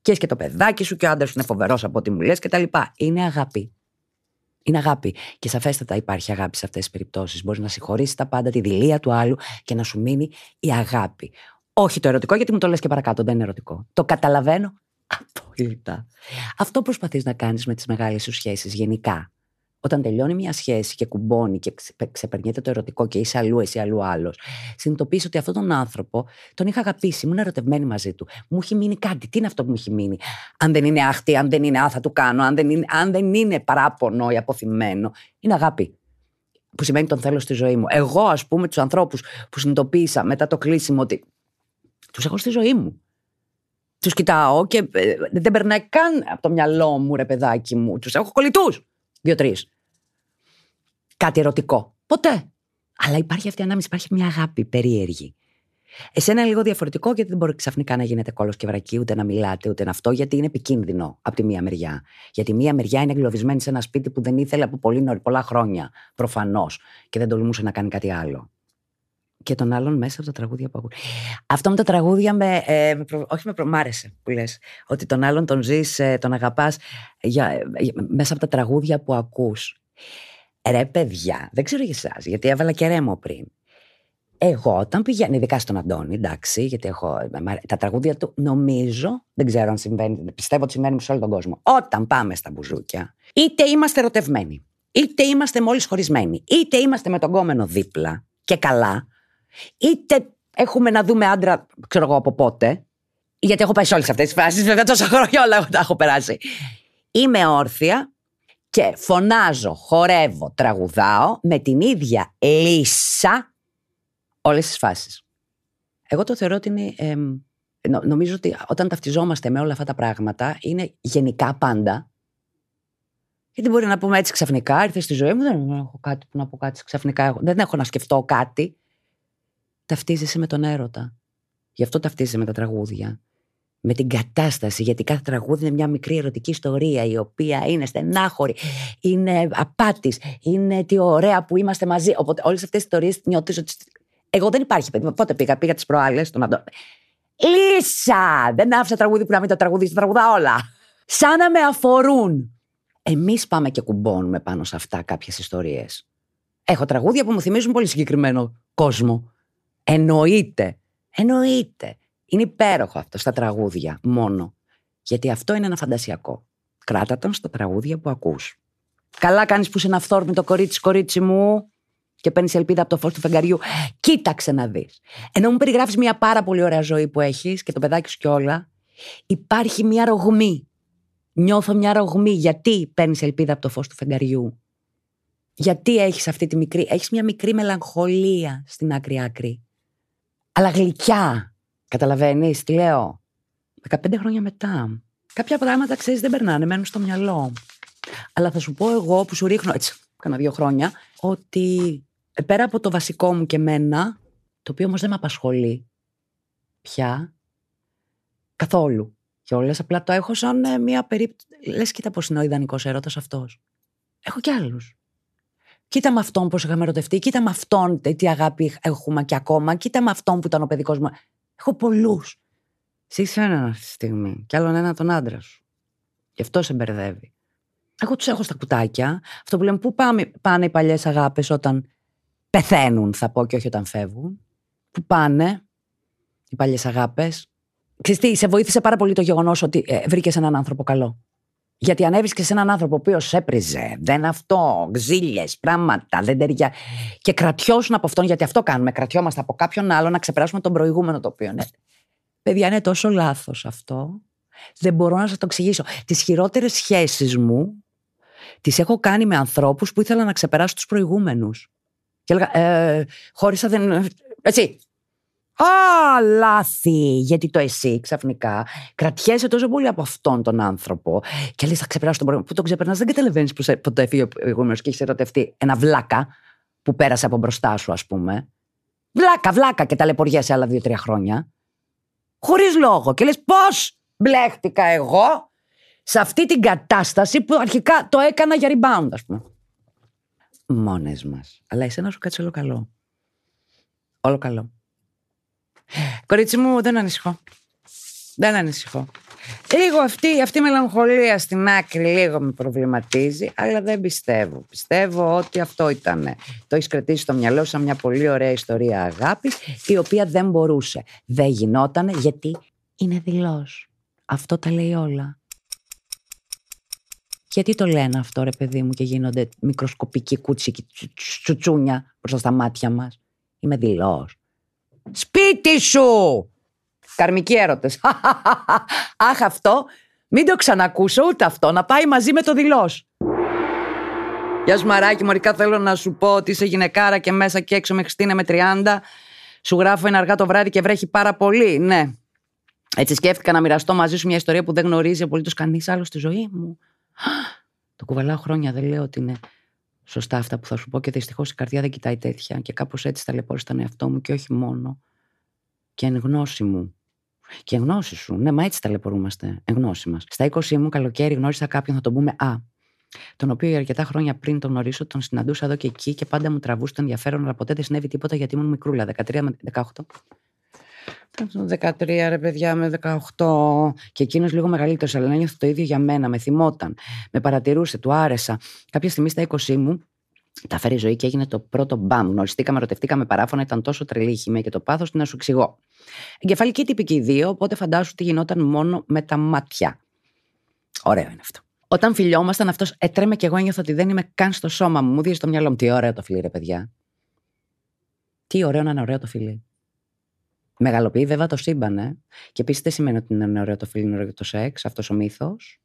Speaker 2: Και έχεις και το παιδάκι σου και ο άντρας σου είναι φοβερός από ό,τι μου λες και τα λοιπά. Είναι αγάπη. Είναι αγάπη. Και σαφέστατα υπάρχει αγάπη σε αυτές τις περιπτώσεις. Μπορείς να συγχωρήσεις τα πάντα, τη δηλία του άλλου και να σου μείνει η αγάπη. Όχι το ερωτικό, γιατί μου το λες και παρακάτω, δεν είναι ερωτικό. Το καταλαβαίνω απόλυτα. Αυτό προσπαθείς να κάνεις με τις μεγάλες σου σχέσεις γενικά. Όταν τελειώνει μια σχέση και κουμπώνει και ξεπερνιέται το ερωτικό και είσαι αλλού, εσύ αλλού άλλος, συνειδητοποιείς ότι αυτόν τον άνθρωπο τον είχα αγαπήσει, ήμουν ερωτευμένη μαζί του. Μου έχει μείνει κάτι. Τι είναι αυτό που μου έχει μείνει; Αν δεν είναι άχτη, αν δεν είναι α, θα του κάνω, αν δεν είναι, αν δεν είναι παράπονο ή αποθυμένο. Είναι αγάπη που σημαίνει τον θέλω στη ζωή μου. Εγώ, ας πούμε, τους ανθρώπους που συνειδητοποίησα μετά το κλείσιμο ότι τους έχω στη ζωή μου. Τους κοιτάω και ε, δεν περνάει καν από το μυαλό μου, ρε παιδάκι μου. Τους έχω κολλητούς. Δύο-τρει. Κάτι ερωτικό. Ποτέ. Αλλά υπάρχει αυτή η ανάμεση, υπάρχει μια αγάπη περίεργη. Εσένα είναι λίγο διαφορετικό γιατί δεν μπορεί ξαφνικά να γίνεται κόλος και βρακή, ούτε να μιλάτε, ούτε να αυτό, γιατί είναι επικίνδυνο από τη μία μεριά. Γιατί μία μεριά είναι εγκλωβισμένη σε ένα σπίτι που δεν ήθελε από πολύ νωρί, πολλά χρόνια, προφανώς, και δεν τολμούσε να κάνει κάτι άλλο και τον άλλον μέσα από τα τραγούδια που ακούω. Αυτό με τα τραγούδια με, ε, όχι με προ, μ' άρεσε που λες, ότι τον άλλον τον ζεις, ε, τον αγαπάς για, μέσα από τα τραγούδια που ακούς. Ρε παιδιά, δεν ξέρω για εσάς, γιατί έβαλα και ρέμο πριν. Εγώ όταν πηγαίνω, ειδικά στον Αντώνη, εντάξει, γιατί έχω τα τραγούδια του, νομίζω, δεν ξέρω αν συμβαίνει, πιστεύω ότι συμβαίνει σε όλο τον κόσμο. Όταν πάμε στα μπουζούκια, είτε είμαστε ερωτευμένοι, είτε είμαστε μόλις χωρισμένοι, είτε είμαστε με τον κόμενο δίπλα και καλά, είτε έχουμε να δούμε άντρα, ξέρω εγώ από πότε, γιατί έχω πάει σε όλες αυτές τις φάσεις. Βέβαια, τόσα χρόνια όλα τα έχω περάσει. Είμαι όρθια και φωνάζω, χορεύω, τραγουδάω με την ίδια λύσα όλες τις φάσεις. Εγώ το θεωρώ ότι είναι. Ε, νομίζω ότι όταν ταυτιζόμαστε με όλα αυτά τα πράγματα είναι γενικά πάντα. Γιατί μπορεί να πούμε έτσι ξαφνικά, ήρθε στη ζωή μου, δεν έχω κάτι που να πω κάτι ξαφνικά. Δεν έχω να σκεφτώ κάτι ταυτίζεσαι με τον έρωτα. Γι' αυτό ταυτίζεσαι με τα τραγούδια. Με την κατάσταση, γιατί κάθε τραγούδι είναι μια μικρή ερωτική ιστορία η οποία είναι στενάχωρη, είναι απάτης, είναι τι ωραία που είμαστε μαζί. Οπότε όλες αυτές τις ιστορίες νιώθεις ότι. Εγώ δεν υπάρχει παιδί. Πότε πήγα, πήγα τις προάλλες στον Αντώνη. Λύσα! Δεν άφησα τραγούδι που να μην το τραγουδίσει, τα τραγουδά όλα. Σαν να με αφορούν. Εμείς πάμε και κουμπώνουμε πάνω σε αυτά κάποιες ιστορίες. Έχω τραγούδια που μου θυμίζουν πολύ συγκεκριμένο κόσμο. Εννοείται. Εννοείται. Είναι υπέροχο αυτό στα τραγούδια μόνο. Γιατί αυτό είναι ένα φαντασιακό. Κράτα τον στα τραγούδια που ακούς. Καλά κάνεις που είσαι ένα αυθόρμητο κορίτσι, κορίτσι μου και παίρνεις ελπίδα από το φως του φεγγαριού. Κοίταξε να δεις. Ενώ μου περιγράφεις μια πάρα πολύ ωραία ζωή που έχεις και το παιδάκι σου και όλα, υπάρχει μια ρογμή. Νιώθω μια ρογμή. Γιατί παίρνεις ελπίδα από το φως του φεγγαριού; Γιατί έχεις αυτή τη μικρή. Έχεις μια μικρή μελαγχολία στην άκρη άκρη. Αλλά γλυκιά. Καταλαβαίνεις τι λέω; 15 χρόνια μετά. Κάποια πράγματα ξέρεις δεν περνάνε, μένουν στο μυαλό. Αλλά θα σου πω εγώ που σου ρίχνω έτσι, κάνα δύο χρόνια, ότι ε, πέρα από το βασικό μου και μένα, το οποίο όμως δεν με απασχολεί πια καθόλου. Και όλες απλά το έχω σαν ε, μια περίπτωση. Λες, κοίτα πώς είναι ο ιδανικός έρωτας αυτός. Έχω κι άλλους. Κοίτα με αυτόν πώ είχαμε ερωτευτεί, κοίτα με αυτόν τι αγάπη έχουμε και ακόμα, κοίτα με αυτόν που ήταν ο παιδικός μου. Έχω πολλούς. Εσύ έναν αυτή τη στιγμή, κι άλλον ένα τον άντρα σου. Γι' αυτό σε μπερδεύει. Εγώ τους έχω στα κουτάκια. Αυτό που λέμε, πού πάμε, πάνε οι παλιές αγάπες όταν πεθαίνουν, θα πω και όχι όταν φεύγουν. Πού πάνε οι παλιές αγάπες. Ξέρετε, τι, σε βοήθησε πάρα πολύ το γεγονός ότι ε, βρήκες έναν άνθρωπο καλό. Γιατί αν έβρισκε έναν άνθρωπο ο οποίος έπριζε, δεν αυτό, ξύλιε, πράγματα, δεν ταιριά. και κρατιώσουν από αυτόν, γιατί αυτό κάνουμε. Κρατιόμαστε από κάποιον άλλο να ξεπεράσουμε τον προηγούμενο το οποίο είναι. Παιδιά, είναι τόσο λάθος αυτό. Δεν μπορώ να σας το εξηγήσω. Τις χειρότερες σχέσεις μου τις έχω κάνει με ανθρώπους που ήθελαν να ξεπεράσουν τους προηγούμενους. Και έλεγα, ε, χώρισα δεν. Έτσι. Α, λάθη! Γιατί το εσύ ξαφνικά κρατιέσαι τόσο πολύ από αυτόν τον άνθρωπο και λες θα ξεπεράσω τον προηγούμενο. Που τον ξεπερνάς, δεν καταλαβαίνεις που το έφυγε ο προηγούμενος και έχεις ερωτευτεί ένα βλάκα που πέρασε από μπροστά σου, ας πούμε. Βλάκα, βλάκα και ταλαιπωριέσαι άλλα δύο-τρία χρόνια. Χωρίς λόγο. Και λες πώς μπλέχτηκα εγώ σε αυτή την κατάσταση που αρχικά το έκανα για rebound, ας πούμε. Μόνες μας. Αλλά εσένα σου κάτσε όλο καλό. Όλο καλό. Κορίτσι μου, δεν ανησυχώ. Δεν ανησυχώ. Λίγο αυτή, αυτή η μελαγχολία στην άκρη λίγο με προβληματίζει, αλλά δεν πιστεύω. Πιστεύω ότι αυτό ήταν. Το έχεις κρατήσει στο μυαλό σαν μια πολύ ωραία ιστορία αγάπης, η οποία δεν μπορούσε. Δεν γινόταν γιατί είναι δηλό. Αυτό τα λέει όλα. Γιατί το λένε αυτό ρε παιδί μου και γίνονται μικροσκοπικοί κούτσικοι τσουτσούνια μπροστά στα μάτια μας; Είμαι δηλός. Σπίτι σου! Καρμικοί έρωτες. Αχ αυτό, μην το ξανακούσω ούτε αυτό, να πάει μαζί με το δηλός. Γεια σου Μαράκι, μωρικά θέλω να σου πω ότι είσαι γυναικάρα και μέσα και έξω με Χριστίνα με 30. Σου γράφω ένα αργά το βράδυ και βρέχει πάρα πολύ. Ναι. Έτσι σκέφτηκα να μοιραστώ μαζί σου μια ιστορία που δεν γνωρίζει απολύτως κανείς άλλος στη ζωή μου. Το κουβαλάω χρόνια, δεν λέω ότι είναι σωστά αυτά που θα σου πω και δυστυχώς η καρδιά δεν κοιτάει τέτοια και κάπως έτσι ταλαιπώρησα τον εαυτό μου και όχι μόνο. Και εν γνώση μου. Και εν γνώση σου. Ναι, μα έτσι ταλαιπωρούμαστε. Εν γνώση μας. Στα 20 μου καλοκαίρι γνώρισα κάποιον, θα τον πούμε Α. Τον οποίο για αρκετά χρόνια πριν τον γνωρίσω, τον συναντούσα εδώ και εκεί και πάντα μου τραβούσε το ενδιαφέρον, αλλά ποτέ δεν συνέβη τίποτα γιατί ήμουν μικρούλα, 13 με 18. 13 ρε παιδιά με 18 και εκείνος λίγο μεγαλύτερος, αλλά ένιωθε το ίδιο για μένα. Με θυμόταν, με παρατηρούσε, του άρεσα. Κάποια στιγμή στα 20 μου τα φέρει η ζωή και έγινε το πρώτο μπαμ. Γνωριστήκαμε, ρωτευτήκαμε παράφωνα, ήταν τόσο τρελή η χημία και το πάθος, τι να σου εξηγώ. Εγκεφαλική τύπη οι δύο, οπότε φαντάσου τι γινόταν μόνο με τα μάτια. Ωραίο είναι αυτό. Όταν φιλιόμασταν, αυτός έτρεμε και εγώ ένιωθα ότι δεν είμαι καν στο σώμα μου. Μου δίνει στο μυαλό μου τι ωραίο το φιλί, ρε παιδιά. Τι ωραίο να είναι ωραίο το φιλί. Μεγαλοποιεί βέβαια το σύμπαν, ε. Και επίσης δεν σημαίνει ότι είναι ωραίο το φίλο, είναι ωραίο το σεξ, αυτός ο μύθος.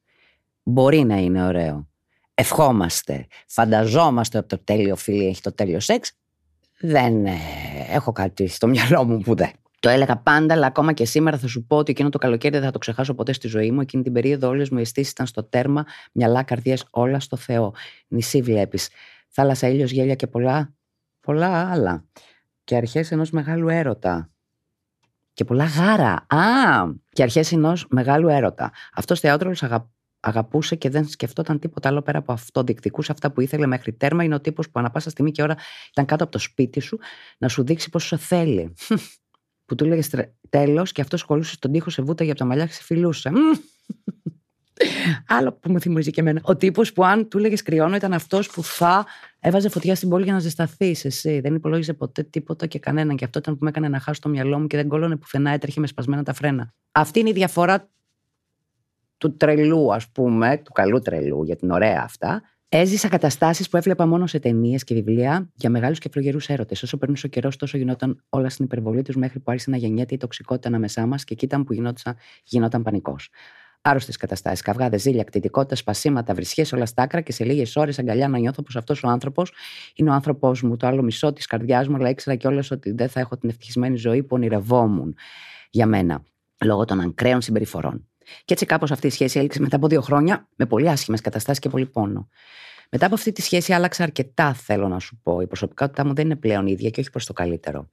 Speaker 2: Μπορεί να είναι ωραίο. Ευχόμαστε, φανταζόμαστε ότι το τέλειο φίλο έχει το τέλειο σεξ. Δεν ε, έχω κάτι στο μυαλό μου που δεν. Το έλεγα πάντα, αλλά ακόμα και σήμερα θα σου πω ότι εκείνο το καλοκαίρι δεν θα το ξεχάσω ποτέ στη ζωή μου. Εκείνη την περίοδο όλες μου οι αισθήσεις ήταν στο τέρμα, μυαλά, καρδιές, όλα στο Θεό. Νησί βλέπεις. Θάλασσα, ήλιος, γέλια και πολλά, πολλά άλλα. Και αρχές ενός μεγάλου έρωτα και πολλά γάρα. Α, και αρχές ενός μεγάλου έρωτα. Αυτός θεάτρο αγα... αγαπούσε και δεν σκεφτόταν τίποτα άλλο πέρα από αυτό. Διεκδικούσε αυτά που ήθελε μέχρι τέρμα. Είναι ο τύπος που ανα πάσα στιγμή και ώρα ήταν κάτω από το σπίτι σου να σου δείξει πόσο θέλει. που του έλεγε τέλος και αυτό κολούσε στον τοίχο σε βούτα για τα μαλλιά και σε φιλούσε. Άλλο που μου θυμίζει και εμένα. Ο τύπος που αν του έλεγε κρυώνω ήταν αυτός που θα έβαζε φωτιά στην πόλη για να ζεσταθείς εσύ. Δεν υπολόγιζε ποτέ τίποτα και κανέναν. Και αυτό ήταν που με έκανε να χάσω το μυαλό μου και δεν κόλλωνε πουθενά, έτρεχε με σπασμένα τα φρένα. Αυτή είναι η διαφορά του τρελού, ας πούμε, του καλού τρελού, για την ωραία αυτά, Έζησα καταστάσεις που έβλεπα μόνο σε ταινίες και βιβλία για μεγάλους και φλογερούς έρωτες. Όσο περνούσε ο καιρός, τόσο γινόταν όλα στην υπερβολή τους μέχρι που άρχισε να γεννιέται η τοξικότητα ανάμεσά μας και εκεί ήταν που γινόταν, γινόταν πανικός. Άρρωστες καταστάσεις, καυγάδες, ζήλια, κτητικότητα, σπασίματα, βρισχές, όλα στα άκρα και σε λίγες ώρες αγκαλιά να νιώθω πως αυτός ο άνθρωπος είναι ο άνθρωπός μου, το άλλο μισό της καρδιάς μου, αλλά ήξερα κιόλας ότι δεν θα έχω την ευτυχισμένη ζωή που ονειρευόμουν για μένα, λόγω των ακραίων συμπεριφορών. Και έτσι κάπως αυτή η σχέση έληξε μετά από δύο χρόνια με πολύ άσχημες καταστάσεις και πολύ πόνο. Μετά από αυτή τη σχέση άλλαξα αρκετά, θέλω να σου πω. Η προσωπικότητά μου δεν είναι πλέον ίδια και όχι προς το καλύτερο.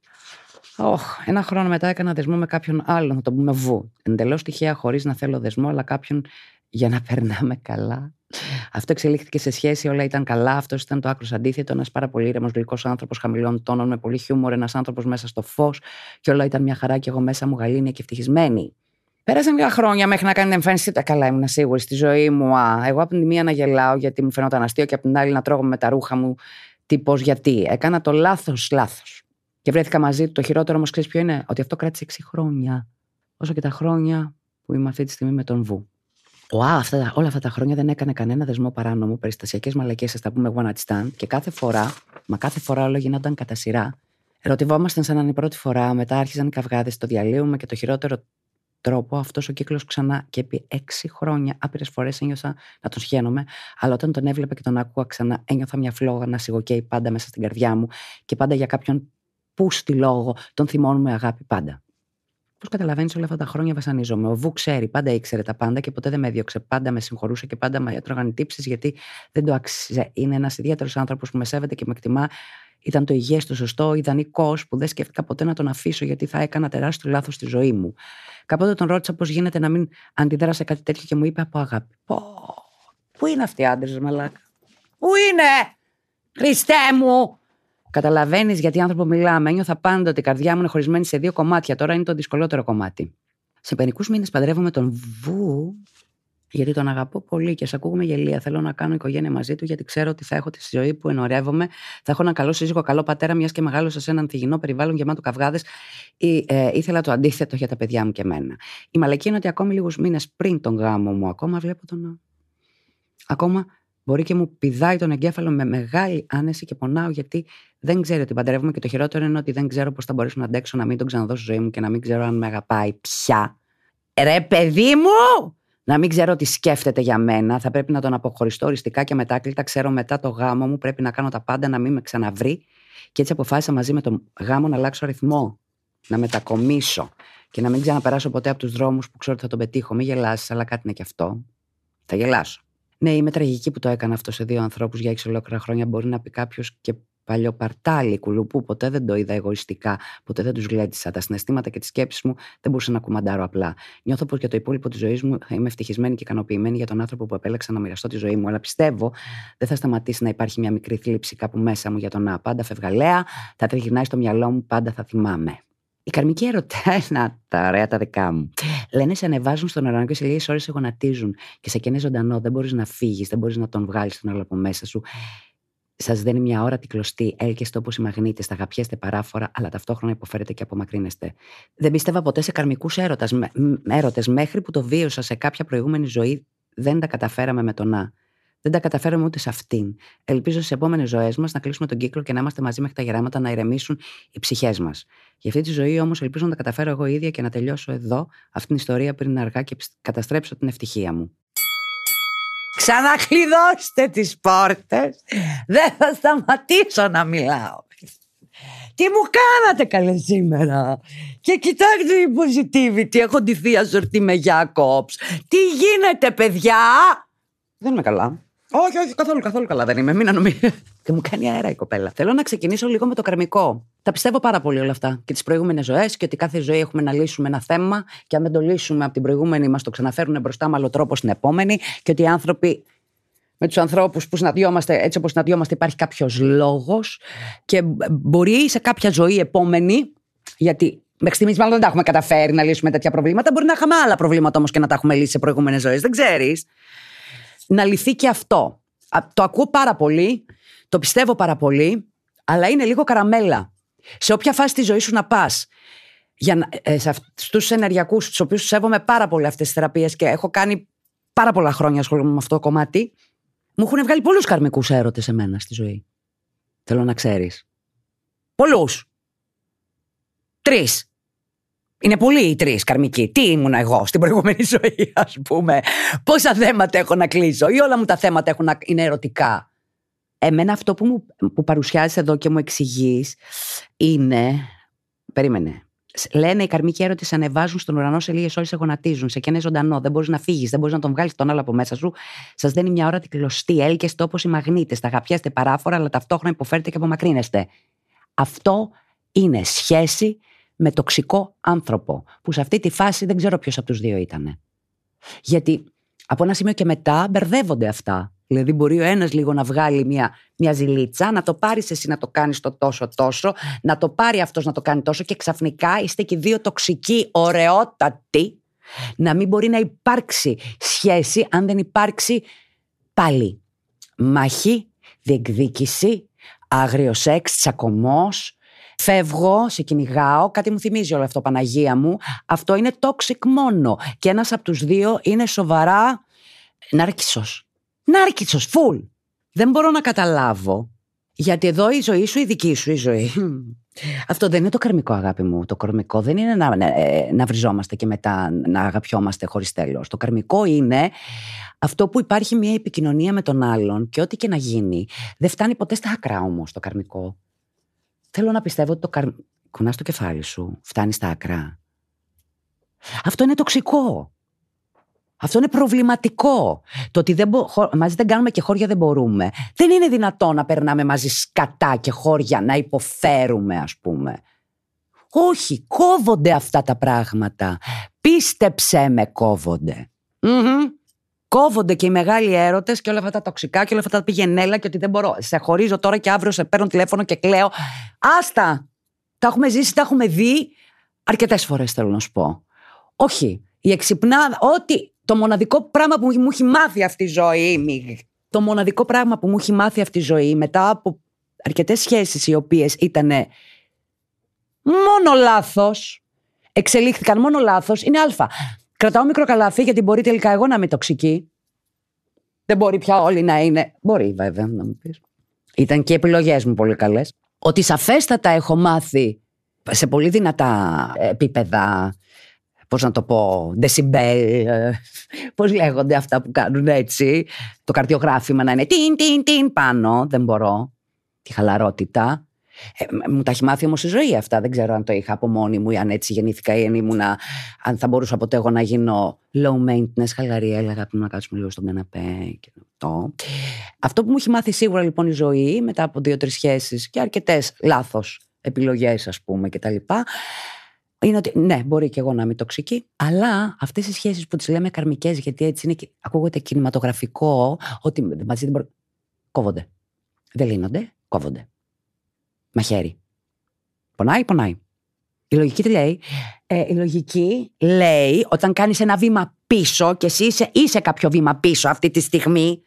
Speaker 2: Oh, ένα χρόνο μετά έκανα δεσμό με κάποιον άλλον, θα το πούμε βου. Εντελώς τυχαία, χωρίς να θέλω δεσμό, αλλά κάποιον για να περνάμε καλά. Αυτό εξελίχθηκε σε σχέση, όλα ήταν καλά. Αυτός ήταν το άκρος αντίθετο. Ένας πάρα πολύ ήρεμος, γλυκός άνθρωπος, χαμηλών τόνων, με πολύ χιούμορ. Ένας άνθρωπος μέσα στο φως. Και όλα ήταν μια χαρά και εγώ μέσα μου γαλήνια και ευτυχισμένη. Πέρασαν λίγα χρόνια μέχρι να κάνει εμφάνιση. Τα καλά ήμουν σίγουρη στη ζωή μου. Α, εγώ από τη μία να γελάω γιατί μου φαινόταν αστείο και από την άλλη να τρώγω με τα ρούχα μου. Τύπος γιατί. Έκανα το λάθος λάθος. Και βρέθηκα μαζί του. Το χειρότερο όμως ξέρεις ποιο είναι, ότι αυτό κράτησε 6 χρόνια. Όσο και τα χρόνια που είμαι αυτή τη στιγμή με τον Βου. Ο Α, αυτά, όλα αυτά τα χρόνια δεν έκανε κανένα δεσμό παράνομο, περιστασιακές μαλακές, ας τα πούμε one night stand. Και κάθε φορά, μα κάθε φορά όλο γινόταν κατά σειρά. Ερωτηβόμασταν σαν να είναι η πρώτη φορά, μετά άρχιζαν οι καυγάδες, το διαλύουμε και το χειρότερο τρόπο αυτός ο κύκλος ξανά και επί έξι χρόνια άπειρες φορές ένιωσα να τον σχένομαι, αλλά όταν τον έβλεπα και τον άκουγα ξανά, ένιωθα μια φλόγα να σιγοκαίει πάντα μέσα στην καρδιά μου και πάντα για κάποιον που στη λόγο τον θυμώνουμε αγάπη πάντα. Πώς καταλαβαίνεις όλα αυτά τα χρόνια βασανίζομαι. Ο Βου ξέρει, πάντα ήξερε τα πάντα και ποτέ δεν με έδιωξε. Πάντα με συγχωρούσε και πάντα με έτρωγαν τύψεις γιατί δεν το άξιζε. Είναι ένας ιδιαίτερος άνθρωπος που με σέβεται και με εκτιμά. Ήταν το υγιές, το σωστό, ιδανικός που δεν σκέφτηκα ποτέ να τον αφήσω γιατί θα έκανα τεράστιο λάθος στη ζωή μου. Κάποτε τον ρώτησα πώς γίνεται να μην αντιδρά σε κάτι τέτοιο και μου είπε από αγάπη. Πω, πού είναι αυτοί οι άντρες, μαλάκα; Πού είναι, Χριστέ μου! Καταλαβαίνεις γιατί άνθρωπο μιλάμε. Ένιωθα πάντα ότι η καρδιά μου είναι χωρισμένη σε δύο κομμάτια. Τώρα είναι το δυσκολότερο κομμάτι. Σε μερικού μήνες παντρεύομαι τον Βου, γιατί τον αγαπώ πολύ και σε ακούγουμε γελία. Θέλω να κάνω οικογένεια μαζί του, γιατί ξέρω ότι θα έχω τη ζωή που ενωρεύομαι. Θα έχω ένα καλό σύζυγο, καλό πατέρα, μιας και μεγάλωσα σε έναν θυγινό περιβάλλον γεμάτο καυγάδες. Ή, ε, ήθελα το αντίθετο για τα παιδιά μου και εμένα. Η μαλακή είναι ότι ακόμη λίγους μήνες πριν τον γάμο μου, ακόμα βλέπω τον. Ακόμα μπορεί και μου πηδάει τον εγκέφαλο με μεγάλη άνεση και πονάω γιατί δεν ξέρω ότι παντρεύομαι και το χειρότερο είναι ότι δεν ξέρω πώς θα μπορέσω να αντέξω να μην τον ξαναδώσω ζωή μου και να μην ξέρω αν με αγαπάει πια. Ρε παιδί μου! Να μην ξέρω τι σκέφτεται για μένα. Θα πρέπει να τον αποχωριστώ οριστικά και μετάκλητα. Ξέρω μετά το γάμο μου πρέπει να κάνω τα πάντα να μην με ξαναβρει. Και έτσι αποφάσισα μαζί με τον γάμο να αλλάξω αριθμό. Να μετακομίσω και να μην ξαναπεράσω ποτέ από τους δρόμους που ξέρω ότι θα τον πετύχω. Μην γελάσεις, αλλά κάτι είναι και αυτό. Θα γελάσω. Ναι, είμαι τραγική που το έκανα αυτό σε δύο ανθρώπους για έξι ολόκληρα χρόνια. Μπορεί να πει κάποιος και παλιοπαρτάλι κουλουπού. Ποτέ δεν το είδα εγωιστικά, ποτέ δεν τους γλέντισα. Τα συναισθήματα και τις σκέψεις μου δεν μπορούσα να κουμαντάρω απλά. Νιώθω πως για το υπόλοιπο της ζωής μου θα είμαι ευτυχισμένη και ικανοποιημένη για τον άνθρωπο που επέλεξα να μοιραστώ τη ζωή μου. Αλλά πιστεύω δεν θα σταματήσει να υπάρχει μια μικρή θλίψη κάπου μέσα μου για τον Να. Πάντα φευγαλέα, θα τριγυρνάει στο μυαλό μου, πάντα θα θυμάμαι. Η καρμική ερωτά, να τα ωραία τα δικά μου. Λένε σε ανεβάζουν στον ουρανό και σε λίγες ώρες σε γονατίζουν και σε κενέ ζωντανό. Δεν μπορείς να φύγεις, δεν μπορείς να τον βγάλεις τον άλλο από μέσα σου. Σας δένει μια ώρα τη κλωστή, έλκεστε όπως οι μαγνήτες, τα αγαπιέστε παράφορα, αλλά ταυτόχρονα υποφέρετε και απομακρύνεστε. Δεν πίστευα ποτέ σε καρμικούς έρωτες, μέχρι που το βίωσα σε κάποια προηγούμενη ζωή. Δεν τα καταφέραμε με τον Να. Δεν τα καταφέραμε ούτε σε αυτήν. Ελπίζω στις επόμενες ζωές μας να κλείσουμε τον κύκλο και να είμαστε μαζί μέχρι τα γεράματα να ηρεμήσουν οι ψυχές μας. Για αυτή τη ζωή όμως ελπίζω να τα καταφέρω εγώ ίδια και να τελειώσω εδώ αυτήν την ιστορία πριν αργά και καταστρέψω την ευτυχία μου. Ξανακλειδώστε τις πόρτες. Δεν θα σταματήσω να μιλάω. Τι μου κάνατε καλέ σήμερα; Και κοιτάξτε η positivity. Έχω τη θεία ζορτή με Γιάκοψ. Τι γίνεται παιδιά; Δεν είμαι καλά. Όχι, όχι, καθόλου, καθόλου καλά δεν είμαι. Μην νομίζετε. Και μου κάνει αέρα η κοπέλα. Θέλω να ξεκινήσω λίγο με το καρμικό. Τα πιστεύω πάρα πολύ όλα αυτά. Και τις προηγούμενες ζωές και ότι κάθε ζωή έχουμε να λύσουμε ένα θέμα. Και αν δεν το λύσουμε από την προηγούμενη, μας το ξαναφέρουν μπροστά με άλλο τρόπο στην επόμενη. Και ότι οι άνθρωποι με τους ανθρώπους που συναντιόμαστε, έτσι όπως συναντιόμαστε, υπάρχει κάποιος λόγος. Και μπορεί σε κάποια ζωή επόμενη, γιατί μέχρι στιγμής μάλλον δεν τα έχουμε καταφέρει να λύσουμε τέτοια προβλήματα. Μπορεί να είχαμε άλλα προβλήματα όμως και να τα έχουμε λύσει σε προηγούμενες ζωές. Δεν ξέρεις να λυθεί και αυτό. Το ακούω πάρα πολύ, το πιστεύω πάρα πολύ, αλλά είναι λίγο καραμέλα. Σε όποια φάση της ζωής σου να πας, για ε, στου ενεργειακούς, τους οποίους σέβομαι πάρα πολύ αυτές τις θεραπείες και έχω κάνει πάρα πολλά χρόνια ασχολούμαι με αυτό το κομμάτι, Μου έχουν βγάλει πολλούς καρμικούς έρωτες εμένα στη ζωή. Θέλω να ξέρεις. Πολλούς. Τρεις. Είναι πολλοί οι τρεις καρμικοί. Τι ήμουν εγώ στην προηγούμενη ζωή, ας πούμε. Πόσα θέματα έχω να κλείσω, ή όλα μου τα θέματα έχουν να... είναι ερωτικά. Εμένα αυτό που, μου, που παρουσιάζεις εδώ και μου εξηγείς είναι. Περίμενε. Λένε οι καρμικοί έρωτες ανεβάζουν στον ουρανό σε λίγες ώρες σε γονατίζουν. Σε καίνε ζωντανό. Δεν μπορείς να φύγεις, δεν μπορείς να τον βγάλεις τον άλλο από μέσα σου. Σας δίνει μια ώρα την κλωστή. Έλκεστε όπως οι μαγνήτες. Τα αγαπιέστε παράφορα, αλλά ταυτόχρονα υποφέρετε και απομακρύνεστε. Αυτό είναι σχέση με τοξικό άνθρωπο. Που σε αυτή τη φάση δεν ξέρω ποιος από τους δύο ήταν. Γιατί από ένα σημείο και μετά μπερδεύονται αυτά. Δηλαδή, μπορεί ο ένας λίγο να βγάλει μια, μια ζηλίτσα, να το πάρεις εσύ να το κάνεις το τόσο τόσο, να το πάρει αυτός να το κάνει τόσο και ξαφνικά είστε και δύο τοξικοί, ωραιότατοι, να μην μπορεί να υπάρξει σχέση αν δεν υπάρξει πάλι μάχη, διεκδίκηση, άγριο σεξ, τσακωμός. Φεύγω, σε κυνηγάω, κάτι μου θυμίζει όλο αυτό, Παναγία μου. Αυτό είναι toxic μόνο. Και ένας από τους δύο είναι σοβαρά νάρκισσος. Νάρκητσος, φουλ. Δεν μπορώ να καταλάβω. Γιατί εδώ η ζωή σου, η δική σου η ζωή. Αυτό δεν είναι το καρμικό, αγάπη μου. Το καρμικό δεν είναι να, ε, να βριζόμαστε και μετά να αγαπιόμαστε χωρίς τέλος. Το καρμικό είναι αυτό που υπάρχει μια επικοινωνία με τον άλλον και ό,τι και να γίνει. Δεν φτάνει ποτέ στα άκρα όμως το καρμικό. Θέλω να πιστεύω ότι το καρμικό. Κουνάς το κεφάλι σου, φτάνεις στα άκρα. Αυτό είναι τοξικό. Αυτό είναι προβληματικό. Το ότι δεν μπο... μαζί δεν κάνουμε και χώρια δεν μπορούμε. Δεν είναι δυνατό να περνάμε μαζί σκατά και χώρια, να υποφέρουμε, ας πούμε. Όχι, κόβονται αυτά τα πράγματα. Πίστεψέ με, κοβονται Κόβονται και οι μεγάλοι έρωτες και όλα αυτά τα τοξικά και όλα αυτά τα πηγενέλα και ότι δεν μπορώ. Σε χωρίζω τώρα και αύριο σε παίρνω τηλέφωνο και κλαίω. Άστα! Τα έχουμε ζήσει, τα έχουμε δει αρκετές φορές, θέλω να σου πω. Όχι. Η εξυπνάδα, ό,τι το μοναδικό πράγμα που μου έχει μάθει αυτή η ζωή, το μοναδικό πράγμα που μου έχει μάθει αυτή η ζωή μετά από αρκετές σχέσεις οι οποίες ήταν μόνο λάθος, εξελίχθηκαν μόνο λάθος, είναι Α. Κρατάω μικρό καλάθι γιατί μπορεί τελικά εγώ να είμαι τοξική. Δεν μπορεί πια όλοι να είναι. Μπορεί βέβαια να μου πεις. Ήταν και οι επιλογές μου πολύ καλές. Ότι σαφέστατα έχω μάθει σε πολύ δυνατά επίπεδα πώς να το πω, decibel, ε, πώς λέγονται αυτά που κάνουν έτσι, το καρδιογράφημα να είναι τιν, τιν, τιν πάνω, δεν μπορώ, τη χαλαρότητα. Ε, μου τα έχει μάθει όμως η ζωή αυτά. Δεν ξέρω αν το είχα από μόνη μου ή αν έτσι γεννήθηκα ή αν, ήμουνα, αν θα μπορούσα ποτέ εγώ να γίνω low maintenance, χαλαρή. Έλεγα να κάτσουμε λίγο στον καναπέ και αυτό. Αυτό που μου έχει μάθει σίγουρα λοιπόν η ζωή μετά από δύο-τρεις σχέσεις και αρκετές λάθος επιλογές, ας πούμε κτλ είναι ότι ναι, μπορεί και εγώ να είμαι τοξική, αλλά αυτές οι σχέσεις που τις λέμε καρμικές, γιατί έτσι είναι, ακούγεται κινηματογραφικό, ότι μαζί δεν μπορεί. κόβονται. Δεν λύνονται, κόβονται. Μαχαίρι. Πονάει, πονάει. Η λογική τι λέει; Ε, η λογική λέει όταν κάνεις ένα βήμα πίσω και εσύ είσαι, είσαι κάποιο βήμα πίσω αυτή τη στιγμή,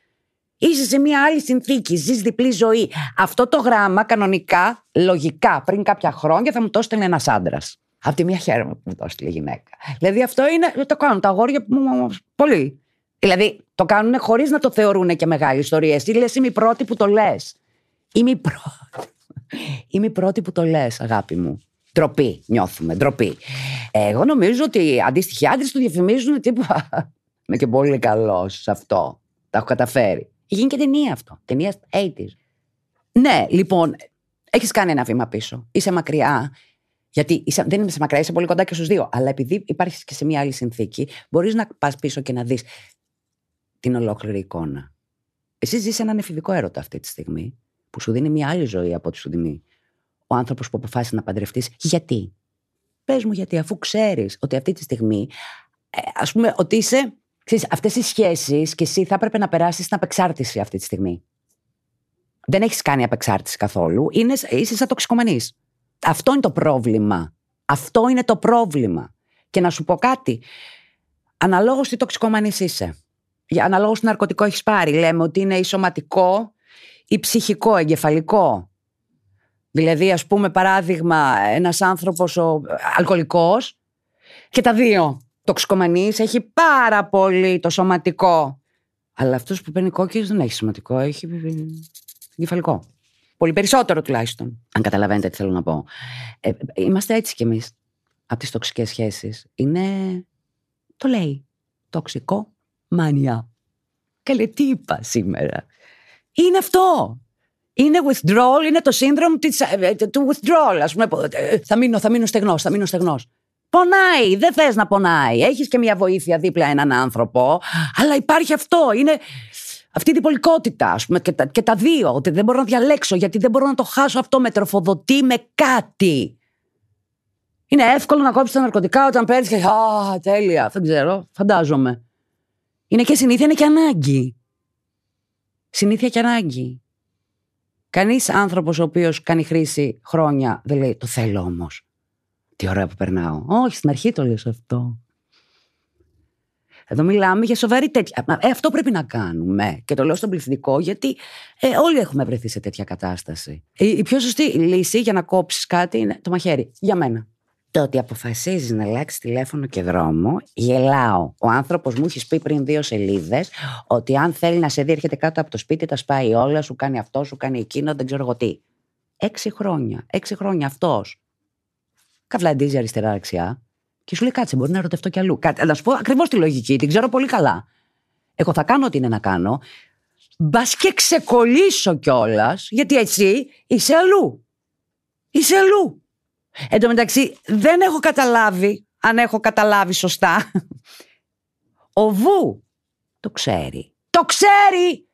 Speaker 2: είσαι σε μια άλλη συνθήκη, ζεις διπλή ζωή. Αυτό το γράμμα κανονικά, λογικά, πριν κάποια χρόνια θα μου το έστελνε ένας άντρας. Από τη μία χαίρομαι που μου το έστειλε γυναίκα. Δηλαδή αυτό είναι, το κάνουν τα αγόρια πολύ. Δηλαδή το κάνουν χωρίς να το θεωρούν και μεγάλη ιστορία. Εσύ λες, είμαι η πρώτη που το λες. Είμαι η πρώτη. Είμαι η πρώτη που το λες, αγάπη μου. Ντροπή, νιώθουμε, ντροπή. Εγώ νομίζω ότι οι αντίστοιχοι άντρες του διαφημίζουν τίποτα. Είμαι και πολύ καλός σε αυτό. Τα έχω καταφέρει. Γίνει και ταινία αυτό. Ταινία 80s. Ναι, λοιπόν, έχεις κάνει ένα βήμα πίσω. Είσαι μακριά. Γιατί είσαι, δεν είμαι σε μακριά, είσαι πολύ κοντά και στους δύο. Αλλά επειδή υπάρχεις και σε μια άλλη συνθήκη, μπορείς να πας πίσω και να δεις την ολόκληρη εικόνα. Εσύ ζεις έναν εφηβικό έρωτα αυτή τη στιγμή, που σου δίνει μια άλλη ζωή από ό,τι σου δίνει ο άνθρωπος που αποφάσισε να παντρευτείς. Γιατί; Πες μου γιατί, αφού ξέρεις ότι αυτή τη στιγμή, ε, ας πούμε, ότι είσαι. Αυτές οι σχέσεις και εσύ θα έπρεπε να περάσεις στην απεξάρτηση αυτή τη στιγμή. Δεν έχεις κάνει απεξάρτηση καθόλου. Είναι, είσαι σαν τοξικομανής. Αυτό είναι το πρόβλημα. Αυτό είναι το πρόβλημα. Και να σου πω κάτι. Αναλόγως τι τοξικομανής είσαι. Αναλόγως τι ναρκωτικό έχεις πάρει. Λέμε ότι είναι ή σωματικό ή ψυχικό, εγκεφαλικό. Δηλαδή, ας πούμε, παράδειγμα, ένας άνθρωπος ο αλκοολικός και τα δύο. Τοξικομανής έχει πάρα πολύ το σωματικό Αλλά αυτός που παίρνει κόκκινε δεν έχει σημαντικό, έχει κεφαλικό. Πολύ περισσότερο τουλάχιστον. Αν καταλαβαίνετε τι θέλω να πω. Ε, είμαστε έτσι κι εμείς από τις τοξικές σχέσεις. Είναι. Το λέει. Τοξικό μανιά. Καλέ, τι είπα σήμερα. Είναι αυτό. Είναι withdrawal, είναι το σύνδρομο της, ε, ε, του withdrawal. Ας πούμε, θα μείνω, θα μείνω στεγνός, θα μείνω στεγνός. Πονάει, δεν θες να πονάει. Έχεις και μια βοήθεια δίπλα έναν άνθρωπο, αλλά υπάρχει αυτό. Είναι αυτή την πολικότητα, ας πούμε, και τα, και τα δύο. Ότι δεν μπορώ να διαλέξω, γιατί δεν μπορώ να το χάσω αυτό. Με τροφοδοτεί με κάτι. Είναι εύκολο να κόψεις τα ναρκωτικά όταν παίρνεις και. Α, τέλεια. Δεν ξέρω. Φαντάζομαι. Είναι και συνήθεια, είναι και ανάγκη. Συνήθεια και ανάγκη. Κανείς άνθρωπος ο οποίος κάνει χρήση χρόνια δεν λέει Το θέλω όμως. Τι ωραία που περνάω. Όχι, στην αρχή το λες αυτό. Εδώ μιλάμε για σοβαρή τέτοια. Ε, αυτό πρέπει να κάνουμε. Και το λέω στον πληθυντικό, γιατί ε, όλοι έχουμε βρεθεί σε τέτοια κατάσταση. Η, η πιο σωστή λύση για να κόψεις κάτι είναι το μαχαίρι. Για μένα. Το ότι αποφασίζεις να αλλάξεις τηλέφωνο και δρόμο, γελάω. Ο άνθρωπος μου έχεις πει πριν δύο σελίδες ότι αν θέλει να σε δει, έρχεται κάτω από το σπίτι, τα σπάει όλα, σου κάνει αυτό, σου κάνει εκείνο, δεν ξέρω εγώ τι. Έξι χρόνια. Έξι χρόνια αυτός. Καβλαντίζει αριστερά-δεξιά. Και σου λέει κάτσε, μπορεί να ερωτευτώ κι αλλού. Κάτι, να σου πω ακριβώς τη λογική, την ξέρω πολύ καλά. Εγώ θα κάνω ό,τι είναι να κάνω. Μπας και ξεκολλήσω κιόλας, γιατί εσύ είσαι αλλού. Είσαι αλλού. Εν τω μεταξύ, δεν έχω καταλάβει, αν έχω καταλάβει σωστά. Ο Βου το ξέρει. Το ξέρει!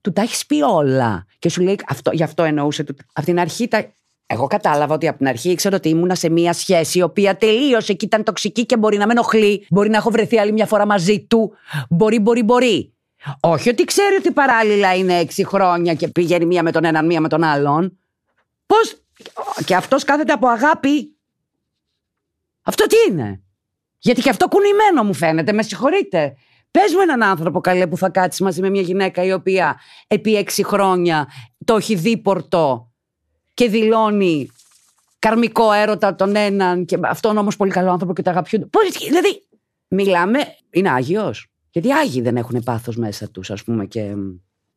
Speaker 2: Του τα έχεις πει όλα. Και σου λέει, αυτό, γι' αυτό εννοούσε. Από την αρχή τα, εγώ κατάλαβα ότι από την αρχή ήξερα ότι ήμουνα σε μία σχέση η οποία τελείωσε και ήταν τοξική και μπορεί να με ενοχλεί. Μπορεί να έχω βρεθεί άλλη μια φορά μαζί του. Μπορεί, μπορεί, μπορεί. Όχι ότι ξέρει ότι παράλληλα είναι έξι χρόνια και πηγαίνει μία με τον έναν, μία με τον άλλον. Πώς. Και αυτός κάθεται από αγάπη. Αυτό τι είναι; Γιατί και αυτό κουνημένο μου φαίνεται, με συγχωρείτε. Πες μου έναν άνθρωπο καλέ που θα κάτσεις μαζί με μια γυναίκα η οποία επί έξι χρόνια το έχει δει πορτό και δηλώνει καρμικό έρωτα τον έναν και αυτόν όμως πολύ καλό άνθρωπο και το αγαπιούνται. Πώς, δηλαδή, μιλάμε, είναι άγιος. Γιατί άγιοι δεν έχουν πάθος μέσα τους, ας πούμε, και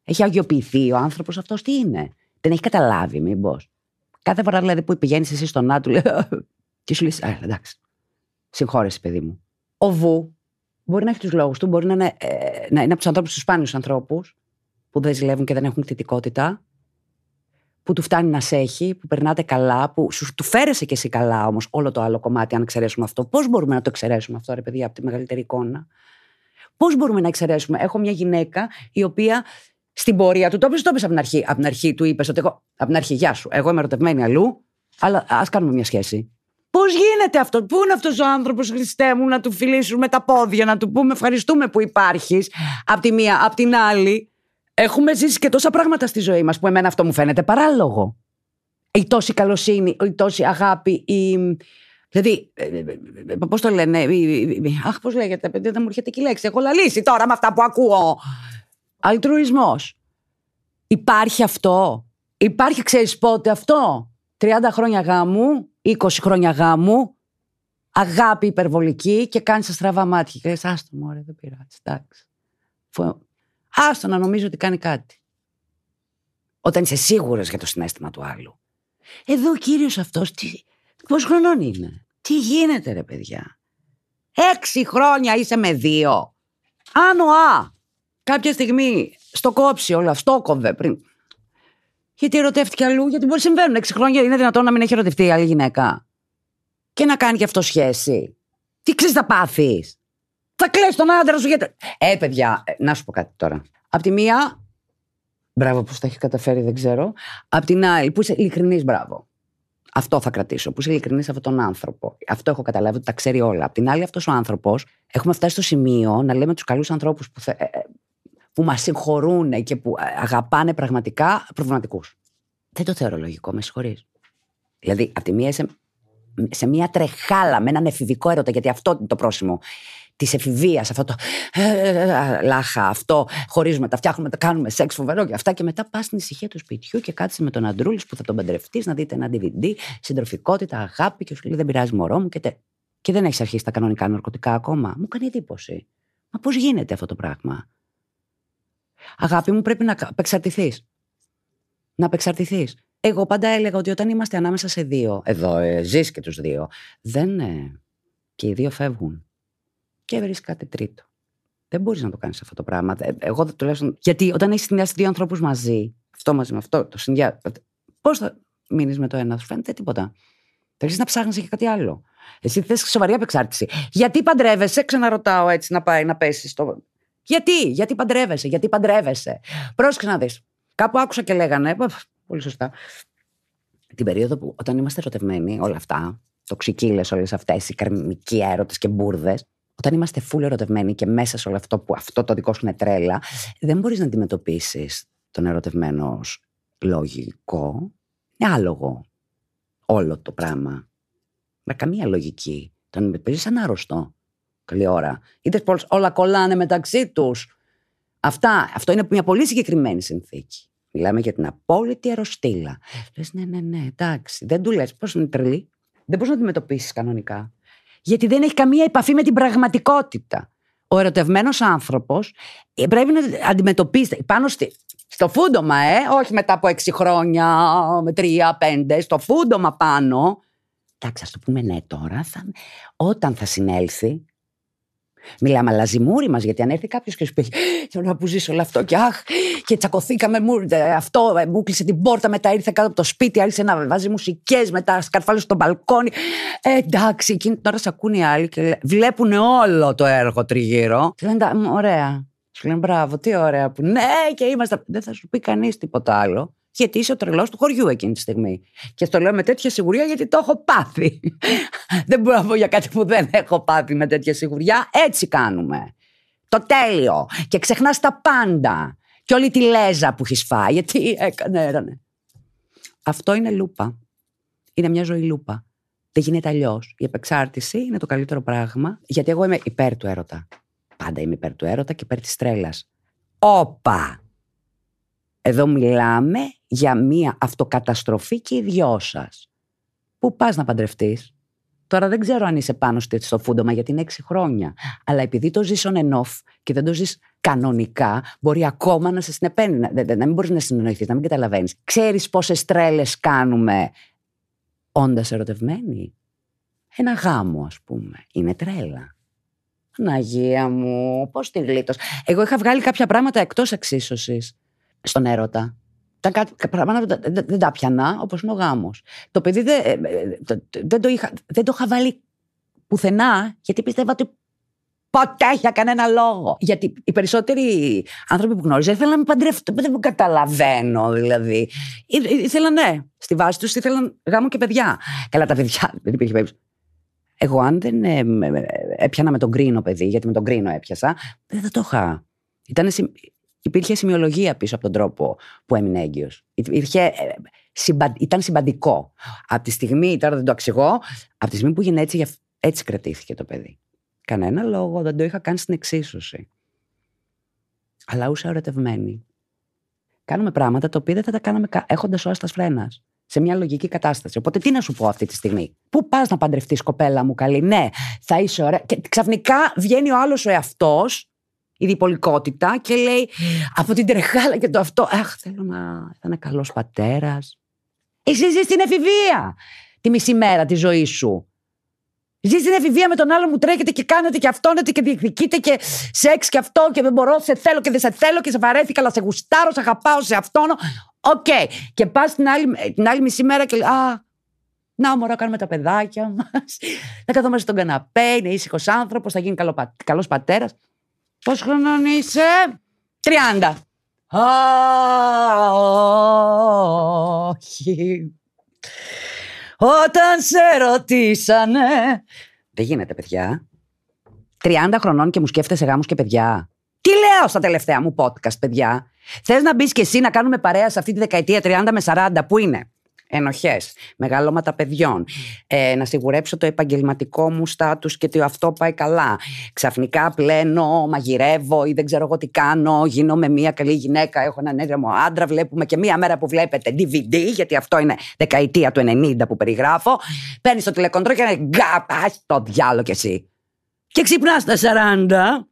Speaker 2: έχει αγιοποιηθεί ο άνθρωπος αυτός τι είναι; Δεν έχει καταλάβει, μήπως. Κάθε φορά δηλαδή που πηγαίνεις εσύ στον Άτου, λέει, και σου λέει, Α, εντάξει. Συγχώρεσαι, παιδί μου. Ο Βου μπορεί να έχει τους λόγους του, μπορεί να είναι, ε, να είναι από τους ανθρώπους τους σπάνιους ανθρώπους που δεν ζηλεύουν και δεν έχουν θετικότητα που του φτάνει να σε έχει, που περνάτε καλά, που σου του φέρεσαι κι εσύ καλά όμως όλο το άλλο κομμάτι, αν εξαιρέσουμε αυτό. Πώς μπορούμε να το εξαιρέσουμε αυτό, ρε παιδιά, από τη μεγαλύτερη εικόνα; Πώς μπορούμε να εξαιρέσουμε; Έχω μια γυναίκα η οποία στην πορεία του, το είπε, το είπε από την αρχή. Από την αρχή του είπες ότι εγώ. Από την αρχή, γεια σου. Εγώ είμαι ερωτευμένη αλλού, αλλά ας κάνουμε μια σχέση. Πώς γίνεται αυτό, Πού είναι αυτός ο άνθρωπος, Χριστέ μου, να του φιλήσουμε τα πόδια, να του πούμε ευχαριστούμε που υπάρχεις, από τη μία, από την άλλη; Έχουμε ζήσει και τόσα πράγματα στη ζωή μας που εμένα αυτό μου φαίνεται παράλογο. Η τόση καλοσύνη, η τόση αγάπη, η. Δηλαδή, ε, ε, ε, πώς το λένε, αχ, πώς λέγεται, παιδί, δεν μου έρχεται και η λέξη. Έχω λαλήσει τώρα με αυτά που ακούω. Αλτρουισμός. Υπάρχει αυτό; Υπάρχει, ξέρεις πότε αυτό; 30 χρόνια γάμου, 20 χρόνια γάμου, αγάπη υπερβολική και κάνει στραβά μάτια. Και λες, άστο μου, δεν πειράζει. Εντάξει. Άστο να νομίζω ότι κάνει κάτι. Όταν είσαι σίγουρος για το συνέστημα του άλλου. Εδώ ο κύριος αυτός, πώ χρονών είναι; Τι γίνεται, ρε παιδιά; Έξι χρόνια είσαι με δύο. Άνω Α. Κάποια στιγμή στο κόψει όλα, αυτό κόβε πριν. Γιατί ερωτεύτηκε αλλού, γιατί μπορεί να συμβαίνουν. Έξι χρόνια είναι δυνατόν να μην έχει ερωτευτεί η άλλη γυναίκα. Και να κάνει και αυτό σχέση. Τι ξέρεις θα πάθεις. Θα κλαις τον άντρα σου γιατί. Ε, παιδιά, ε, να σου πω κάτι τώρα. Απ' τη μία, μπράβο που τα έχει καταφέρει, δεν ξέρω. Απ' την άλλη, που είσαι ειλικρινής, μπράβο. Αυτό θα κρατήσω. Που είσαι ειλικρινής σε αυτόν τον άνθρωπο. Αυτό έχω καταλάβει ότι τα ξέρει όλα. Απ' την άλλη, αυτός ο άνθρωπος, έχουμε φτάσει στο σημείο να λέμε τους καλούς ανθρώπους που, θε, ε, ε, που μας συγχωρούν και που αγαπάνε πραγματικά προβληματικούς. Δεν το θεωρώ λογικό, με συγχωρείς. Δηλαδή, απ' τη μία είσαι σε μια τρεχάλα με έναν εφηβικό έρωτα, γιατί αυτό είναι το πρόσημο της εφηβείας, αυτό το λάχα, αυτό, χωρίζουμε, τα φτιάχνουμε, τα κάνουμε σεξ φοβερό και αυτά. Και μετά πας στην ησυχία του σπιτιού και κάτσε με τον Αντρούλης που θα τον παντρευτείς, να δείτε ένα DVD, συντροφικότητα, αγάπη και σου λέει δεν πειράζει μωρό μου και, τε... και δεν έχεις αρχίσει τα κανονικά ναρκωτικά ακόμα. Μου κάνει εντύπωση. Μα πώς γίνεται αυτό το πράγμα; Αγάπη μου, πρέπει να απεξαρτηθείς. Να απεξαρτηθείς. Εγώ πάντα έλεγα ότι όταν είμαστε ανάμεσα σε δύο, εδώ ε, ζεις και τους δύο, δεν. Ε, και οι δύο φεύγουν. Και βρει κάτι τρίτο. Δεν μπορείς να το κάνεις αυτό το πράγμα. Ε, εγώ τουλάχιστον. Γιατί όταν έχεις συνδυάσει δύο ανθρώπους μαζί, αυτό μαζί με αυτό, το συνδυάζει. Πώς θα μείνεις με το ένα, σου φαίνεται τίποτα. Θα να ψάχνεις για κάτι άλλο. Εσύ θες σοβαρή απεξάρτηση. Γιατί παντρεύεσαι, ξαναρωτάω έτσι να πάει να πέσεις στο. Γιατί, γιατί παντρεύεσαι, γιατί παντρεύεσαι. Πρόσεξε να δεις. Κάπου άκουσα και λέγανε, πολύ σωστά, την περίοδο που όταν είμαστε ερωτευμένοι, όλα αυτά, τοξικίλε όλες αυτές, οι καρμικοί έρωτε και μπουρδες, όταν είμαστε φούλοι ερωτευμένοι και μέσα σε όλο αυτό που αυτό το δικό σου είναι τρέλα, δεν μπορείς να αντιμετωπίσεις τον ερωτευμένο λογικό. Είναι άλογο όλο το πράγμα. Με καμία λογική. Τον αντιμετωπίζεις σαν άρρωστο. Καλή ώρα. Είδες πώ όλα κολλάνε μεταξύ τους. Αυτά, αυτό είναι μια πολύ συγκεκριμένη συνθήκη. Μιλάμε για την απόλυτη αεροστήλα. Λες, ναι, ναι, ναι, εντάξει. Δεν του λες πώς είναι τρελή. Δεν μπορείς να αντιμετωπίσεις κανονικά. Γιατί δεν έχει καμία επαφή με την πραγματικότητα. Ο ερωτευμένος άνθρωπος ε, πρέπει να αντιμετωπίσει πάνω στη, στο φούντομα, ε, όχι μετά από έξι χρόνια, με τρία, πέντε, στο φούντομα πάνω. Εντάξει, ας το πούμε ναι τώρα. Θα, όταν θα συνέλθει, Μιλάμε αλλά ζημούρι μας, γιατί αν έρθει κάποιος και σου πει Θέλω να που ζήσω όλο αυτό και αχ, και τσακωθήκαμε. Μου, αυτό ε, μου κλείσε την πόρτα, μετά ήρθε κάτω από το σπίτι, άρχισε να βάζει μουσικές, μετά σκαρφάλωσε στο μπαλκόνι. Ε, εντάξει, εκείνη την ώρα σε ακούνε οι άλλοι και βλέπουν όλο το έργο τριγύρω. Και λένε Ωραία. Σου λένε μπράβο, τι ωραία που ναι, και είμαστε. Δεν θα σου πει κανείς τίποτα άλλο γιατί είσαι ο τρελός του χωριού εκείνη τη στιγμή. Και το λέω με τέτοια σιγουριά γιατί το έχω πάθει. δεν μπορώ να πω για κάτι που δεν έχω πάθει με τέτοια σιγουριά. Έτσι κάνουμε. Το τέλειο. Και ξεχνάς τα πάντα. Και όλη τη λέζα που έχεις φάει. Γιατί έκανε, έρανε. Αυτό είναι λούπα. Είναι μια ζωή λούπα. Δεν γίνεται αλλιώς. Η επεξάρτηση είναι το καλύτερο πράγμα. Γιατί εγώ είμαι υπέρ του έρωτα. Πάντα είμαι υπέρ του έρωτα και υπέρ της τρέλας. Όπα! Εδώ μιλάμε για μία αυτοκαταστροφή και οι δυο σας. Πού πας να παντρευτείς; Τώρα δεν ξέρω αν είσαι πάνω στο φούντομα γιατί είναι έξι χρόνια. Αλλά επειδή το ζεις on and off και δεν το ζεις κανονικά, μπορεί ακόμα να σε συνεπαίνει. Να, να μην μπορείς να συνεννοηθεί, να μην καταλαβαίνεις. Ξέρεις πόσες τρέλες κάνουμε όντας ερωτευμένοι. Ένα γάμο, ας πούμε. Είναι τρέλα. Αναγία μου, πώς τη γλίτω. Εγώ είχα βγάλει κάποια πράγματα εκτός εξίσωσης στον έρωτα. Τα πράγματα δεν τα πιανά, όπως είναι ο γάμος. Το παιδί δεν, ε, ε, δεν, το είχα, δεν το είχα βάλει πουθενά, γιατί πίστευα ότι ποτέ για κανένα λόγο. Γιατί οι περισσότεροι άνθρωποι που γνώριζα ήθελαν να με παντρευτούν. Δεν μου καταλαβαίνω, δηλαδή. Ήθελαν, ναι, στη βάση τους ήθελαν γάμο και παιδιά. Καλά, τα παιδιά δεν υπήρχε περίπτωση. Εγώ, αν δεν ε, έπιανα με τον κρίνο παιδί, γιατί με τον κρίνο έπιασα, δεν θα το είχα. Ήταν υπήρχε σημειολογία πίσω από τον τρόπο που έμεινε έγκυος. Ε, ήταν συμπαντικό. Από τη στιγμή, τώρα δεν το αξιγώ, από τη στιγμή που έγινε έτσι, έτσι κρατήθηκε το παιδί. Κανένα λόγο δεν το είχα κάνει στην εξίσωση. Αλλά ούσα ερωτευμένη. Κάνουμε πράγματα τα οποία δεν θα τα κάναμε έχοντας ο άστας φρένας. Σε μια λογική κατάσταση. Οπότε τι να σου πω αυτή τη στιγμή; Πού πας να παντρευτείς, κοπέλα μου καλή; Ναι, θα είσαι ωραία. Και ξαφνικά βγαίνει ο άλλος ο εαυτός η διπολικότητα και λέει από την τρεχάλα και το αυτό. Αχ, θέλω να ήταν καλός πατέρας. Εσύ ζεις στην εφηβεία τη μισή μέρα της ζωής σου. Ζεις στην εφηβεία με τον άλλο μου τρέχετε και κάνετε και αυτόνετε και διεκδικείτε και σεξ και αυτό και δεν μπορώ, σε θέλω και δεν σε θέλω και σε βαρέθηκα, αλλά σε γουστάρω, σε αγαπάω, σε αυτόν. OK. Okay. Και πας την άλλη, την άλλη μισή μέρα και λέει Α, να μωρά, κάνουμε τα παιδάκια μας. Να καθόμαστε στον καναπέ, είναι ήσυχος άνθρωπος, θα γίνει καλός πατέρας. Πώς χρονών είσαι; 30. Α, όχι. Όταν σε ρωτήσανε... Δεν γίνεται, παιδιά. 30 χρονών και μου σκέφτεσαι γάμους και παιδιά. Τι λέω στα τελευταία μου podcast, παιδιά; Θες να μπεις και εσύ να κάνουμε παρέα σε αυτή τη δεκαετία 30 με 40, πού είναι; Ενοχές, μεγαλώματα παιδιών, ε, να σιγουρέψω το επαγγελματικό μου στάτους και ότι αυτό πάει καλά. Ξαφνικά πλένω, μαγειρεύω ή δεν ξέρω εγώ τι κάνω, γίνομαι μια καλή γυναίκα, έχω έναν έντραμο άντρα, βλέπουμε και μία μέρα που βλέπετε DVD, γιατί αυτό είναι δεκαετία του 90 που περιγράφω. Παίρνεις το τηλεκοντρό και είναι γκά, το διάλογο κι εσύ. Και ξυπνάς στα 40,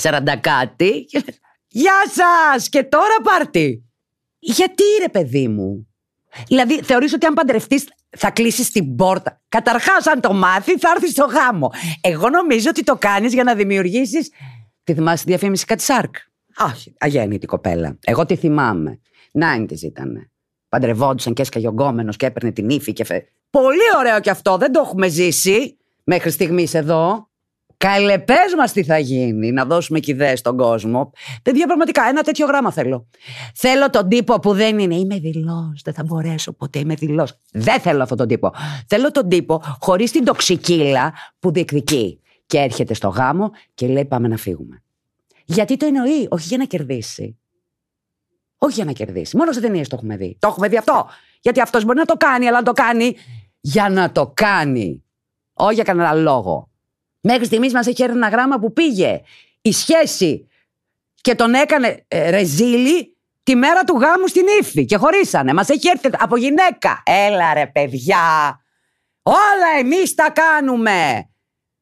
Speaker 2: 40 κάτι, Γεια σας! Και τώρα πάρτι! Γιατί ρε παιδί μου. Δηλαδή θεωρείς ότι αν παντρευτείς θα κλείσεις την πόρτα. Καταρχάς αν το μάθεις θα έρθεις στο γάμο. Εγώ νομίζω ότι το κάνεις για να δημιουργήσεις... Τη θυμάσαι τη διαφήμιση Κατσάρκ. Όχι, αγέννητη κοπέλα. Εγώ τη θυμάμαι. Νάιντις ήταν. Παντρευόντουσαν και έσκαγε ο γκόμενος και έπαιρνε την ύφη και φε... Πολύ ωραίο κι αυτό, δεν το έχουμε ζήσει μέχρι στιγμής εδώ. Καλεπέ μας τι θα γίνει, να δώσουμε και ιδέες στον κόσμο. Παιδιά, πραγματικά ένα τέτοιο γράμμα θέλω. Θέλω τον τύπο που δεν είναι. Είμαι δηλό. Δεν θα μπορέσω ποτέ. Είμαι δηλό. Δεν θέλω αυτόν τον τύπο. Θέλω τον τύπο χωρίς την τοξικίλα που διεκδικεί. Και έρχεται στο γάμο και λέει: Πάμε να φύγουμε. Γιατί το εννοεί, όχι για να κερδίσει. Όχι για να κερδίσει. Μόνο σε ταινίες το έχουμε δει. Το έχουμε δει αυτό. Γιατί αυτός μπορεί να το κάνει, αλλά να το κάνει για να το κάνει. Όχι για κανένα λόγο. Μέχρι στιγμής μας έχει έρθει ένα γράμμα που πήγε η σχέση και τον έκανε ε, ρεζίλη τη μέρα του γάμου στην ύφη και χωρίσανε. Μας έχει έρθει από γυναίκα. Έλα ρε παιδιά. Όλα εμείς τα κάνουμε.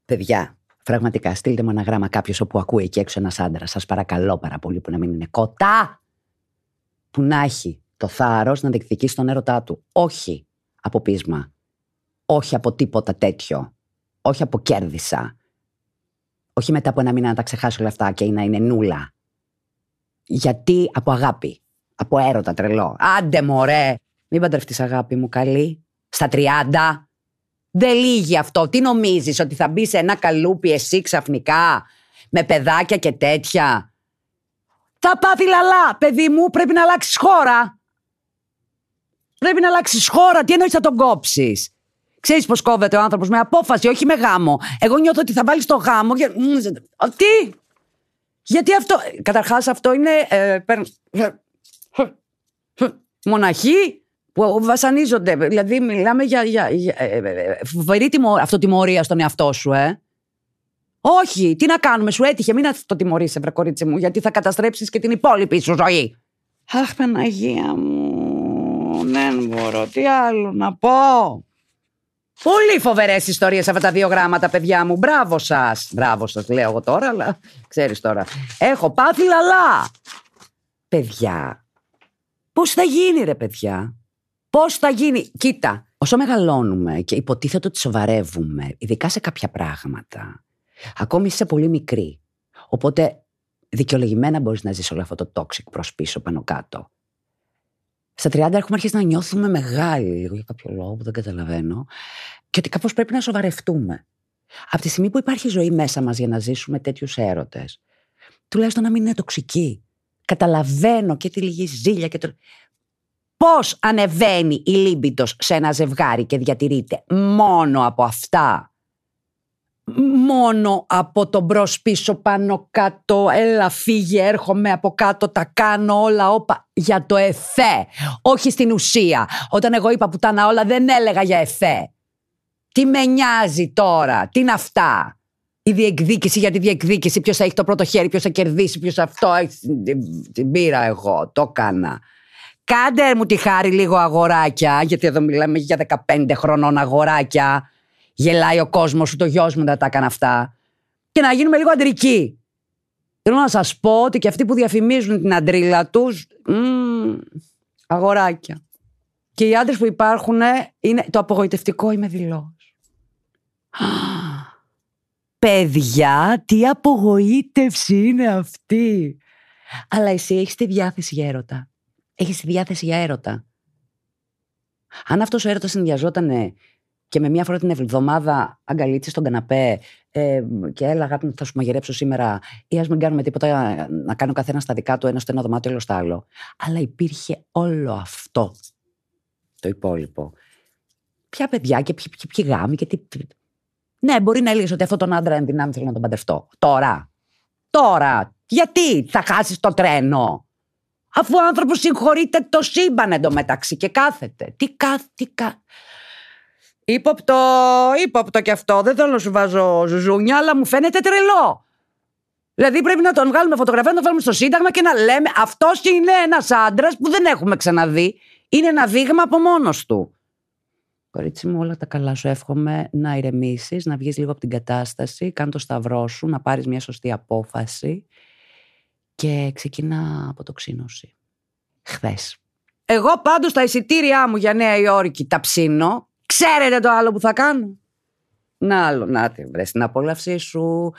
Speaker 2: Παιδιά, πραγματικά στείλτε μου ένα γράμμα κάποιος όπου ακούει εκεί έξω ένας άντρας. Σας παρακαλώ πάρα πολύ που να μην είναι κοτά. Που να έχει το θάρρος να διεκδικήσει τον έρωτά του. Όχι από πείσμα. Όχι από τίποτα τέτοιο όχι από κέρδισα. Όχι μετά από ένα μήνα να τα ξεχάσω όλα αυτά και να είναι νούλα. Γιατί από αγάπη. Από έρωτα τρελό. Άντε μωρέ. Μην παντρευτείς αγάπη μου καλή. Στα 30. Δεν λύγει αυτό. Τι νομίζεις ότι θα μπει σε ένα καλούπι εσύ ξαφνικά με παιδάκια και τέτοια; Θα πάθει λαλά. Παιδί μου πρέπει να αλλάξεις χώρα. Πρέπει να αλλάξεις χώρα. Τι εννοείς θα τον κόψεις; Ξέρεις πώ κόβεται ο άνθρωπος με απόφαση, όχι με γάμο. Εγώ νιώθω ότι θα βάλει το γάμο. Για... Τι! Γιατί αυτό. Καταρχάς, αυτό είναι. Ε, μοναχοί που βασανίζονται. Δηλαδή, μιλάμε για, για, για ε, ε, φοβερή αυτοτιμωρία στον εαυτό σου, ε. Όχι, τι να κάνουμε, σου έτυχε, μην το τιμωρήσει, βρε κορίτσι μου, γιατί θα καταστρέψεις και την υπόλοιπη σου ζωή. Αχ, Παναγία μου, δεν μπορώ, τι άλλο να πω. Πολύ φοβερές ιστορίες αυτά τα δύο γράμματα, παιδιά μου. Μπράβο σας. Μπράβο σας, λέω εγώ τώρα, αλλά ξέρεις τώρα. Έχω πάθει λαλά. Παιδιά, πώς θα γίνει, ρε παιδιά; Πώς θα γίνει; Κοίτα, όσο μεγαλώνουμε και υποτίθεται ότι σοβαρεύουμε, ειδικά σε κάποια πράγματα, ακόμη είσαι πολύ μικρή. Οπότε δικαιολογημένα μπορείς να ζεις όλο αυτό το toxic προς πίσω πάνω κάτω. Στα 30 έχουμε αρχίσει να νιώθουμε μεγάλοι, λίγο για κάποιο λόγο που δεν καταλαβαίνω, και ότι κάπως πρέπει να σοβαρευτούμε. Από τη στιγμή που υπάρχει ζωή μέσα μας για να ζήσουμε τέτοιους έρωτες, τουλάχιστον να μην είναι τοξική. Καταλαβαίνω και τη λίγη ζήλια και το. Πώς ανεβαίνει η λίμπητος σε ένα ζευγάρι και διατηρείται μόνο από αυτά; Μόνο από τον μπρος πίσω πάνω κάτω έλα φύγε έρχομαι από κάτω τα κάνω όλα όπα για το εφέ όχι στην ουσία. Όταν εγώ είπα πουτάνα όλα δεν έλεγα για εφέ τι με νοιάζει τώρα τι είναι αυτά; Η διεκδίκηση για τη διεκδίκηση ποιος θα έχει το πρώτο χέρι ποιος θα κερδίσει ποιος αυτό την πήρα εγώ το έκανα. Κάντε μου τη χάρη λίγο αγοράκια, γιατί εδώ μιλάμε για 15 χρονών αγοράκια γελάει ο κόσμος σου, το γιος μου δεν τα έκανε αυτά. Και να γίνουμε λίγο αντρικοί. Θέλω να σας πω ότι και αυτοί που διαφημίζουν την αντρίλα τους. αγοράκια. Και οι άντρες που υπάρχουν είναι το απογοητευτικό είμαι δηλός. Παιδιά, τι απογοήτευση είναι αυτή. Αλλά εσύ έχεις τη διάθεση για έρωτα. Έχεις τη διάθεση για έρωτα. Αν αυτός ο έρωτας συνδυαζόταν και με μία φορά την εβδομάδα αγκαλίτσε στον καναπέ ε, και έλα αγάπη θα σου μαγειρέψω σήμερα ή ας μην κάνουμε τίποτα να κάνει ο καθένα στα δικά του ένα στο ένα δωμάτιο άλλο στο άλλο. Αλλά υπήρχε όλο αυτό το υπόλοιπο. Ποια παιδιά και ποιοι, ποιοι, ποιοι γάμοι και τι... Ναι, μπορεί να έλεγες ότι αυτόν τον άντρα εν δυνάμει θέλω να τον παντρευτώ. Τώρα. Τώρα. Γιατί θα χάσεις το τρένο; Αφού ο άνθρωπος συγχωρείται το σύμπαν εντωμεταξύ και κάθεται. Τι κάθεται. Τι κάθεται. Ήποπτο, ύποπτο κι αυτό. Δεν θέλω να σου βάζω ζουζούνια, αλλά μου φαίνεται τρελό. Δηλαδή πρέπει να τον βγάλουμε φωτογραφία, να τον βάλουμε στο Σύνταγμα και να λέμε αυτός είναι ένας άντρας που δεν έχουμε ξαναδεί. Είναι ένα δείγμα από μόνος του. Κορίτσι μου, όλα τα καλά σου εύχομαι να ηρεμήσεις, να βγεις λίγο από την κατάσταση, κάνε το σταυρό σου, να πάρεις μια σωστή απόφαση και ξεκινά αποτοξίνωση. Χθες. Εγώ πάντως τα εισιτήριά μου για Νέα Υόρκη τα ψήνω. Ξέρετε το άλλο που θα κάνω; Να άλλο, να τη βρες την απόλαυσή σου.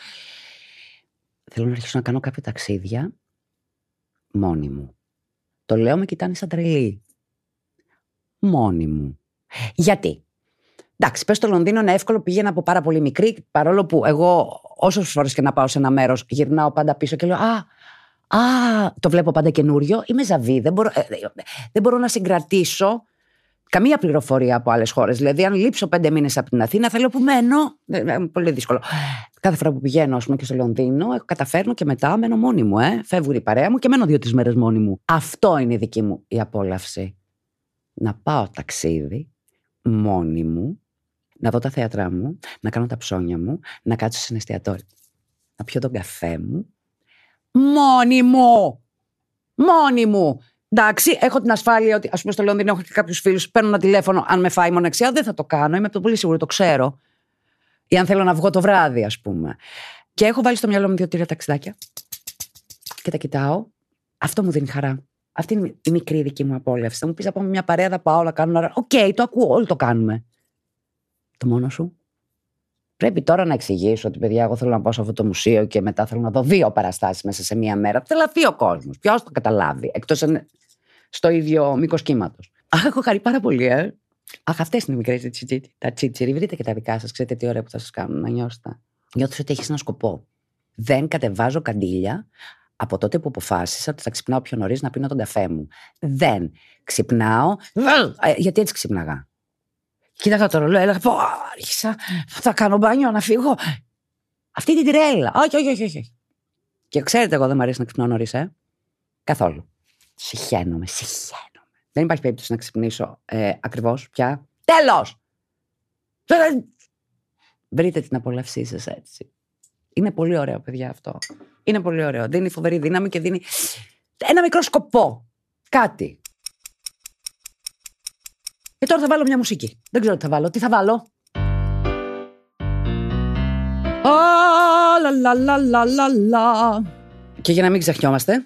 Speaker 2: Θέλω να αρχίσω να κάνω κάποια ταξίδια μόνη μου. Το λέω με κοιτάνε σαν τρελή. Μόνη μου. Γιατί; Εντάξει, πες στο Λονδίνο είναι εύκολο, πήγαινα από πάρα πολύ μικρή, παρόλο που εγώ όσε φορές και να πάω σε ένα μέρος, γυρνάω πάντα πίσω και λέω Α, α το βλέπω πάντα καινούριο. Είμαι ζαβή, δεν μπορώ, ε, δεν μπορώ να συγκρατήσω καμία πληροφορία από άλλες χώρες. Δηλαδή, αν λείψω πέντε μήνες από την Αθήνα, θέλω που μένω. Ε, ε, πολύ δύσκολο. Κάθε φορά που πηγαίνω, ας πούμε, και στο Λονδίνο, καταφέρνω και μετά μένω μόνη μου. Ε. Φεύγουν η παρέα μου και μένω δύο-τρεις μέρες μόνη μου. Αυτό είναι η δική μου η απόλαυση. Να πάω ταξίδι μόνη μου, να δω τα θέατρά μου, να κάνω τα ψώνια μου, να κάτσω σε εστιατόριο, να πιω τον καφέ μου. Μόνη μου! Μόνη μου! Εντάξει, έχω την ασφάλεια ότι, ας πούμε, στο Λονδίνο έχω και κάποιους φίλους. Παίρνω ένα τηλέφωνο, αν με φάει μοναξιά, δεν θα το κάνω. Είμαι το πολύ σίγουρο, το ξέρω. Ή αν θέλω να βγω το βράδυ, ας πούμε. Και έχω βάλει στο μυαλό μου δύο-τρία ταξιδάκια. Και τα κοιτάω. Αυτό μου δίνει χαρά. Αυτή είναι η μικρή δική μου απόλαυση. Θα μου πεις από μια παρέα, θα πάω να κάνω. OK, okay, το ακούω, όλοι το κάνουμε. Το μόνο σου; Πρέπει τώρα να εξηγήσω ότι, παιδιά, εγώ θέλω να πάω σε αυτό το μουσείο και μετά θέλω να δω δύο παραστάσεις μέσα σε μία μέρα. Τρελαθεί ο κόσμος. Ποιος το καταλάβει, εκτός στο ίδιο μήκος κύματος. Αχ, έχω χαρεί πάρα πολύ, ε. Αχ, αυτές είναι οι μικρές τα τσίτσιρι. Βρείτε και τα δικά σας. Ξέρετε τι ωραία που θα σας κάνουν να νιώσετε. Νιώθω ότι έχεις ένα σκοπό. Δεν κατεβάζω καντήλια από τότε που αποφάσισα ότι θα ξυπνάω πιο νωρίς να πίνω τον καφέ μου. Δεν ξυπνάω. Ε, γιατί έτσι ξυπνάγα; Κοίταγα το ρολόι, έλεγα: Πω, άρχισα. Θα κάνω μπάνιο να φύγω. Αυτή την τρέλα. Όχι, όχι, όχι, όχι. Και ξέρετε, εγώ δεν μου αρέσει να ξυπνάω νωρίς, ε. Καθόλου. Συχαίνομαι, συχαίνομαι. Δεν υπάρχει περίπτωση να ξυπνήσω ε, ακριβώς πια. Τέλος! Βρείτε την απολαυσή σας έτσι. Είναι πολύ ωραίο, παιδιά, αυτό. Είναι πολύ ωραίο. Δίνει φοβερή δύναμη και δίνει ένα μικρό σκοπό. Κάτι. Και τώρα θα βάλω μια μουσική. Δεν ξέρω τι θα βάλω. Τι θα βάλω; Και για να μην ξεχνιόμαστε,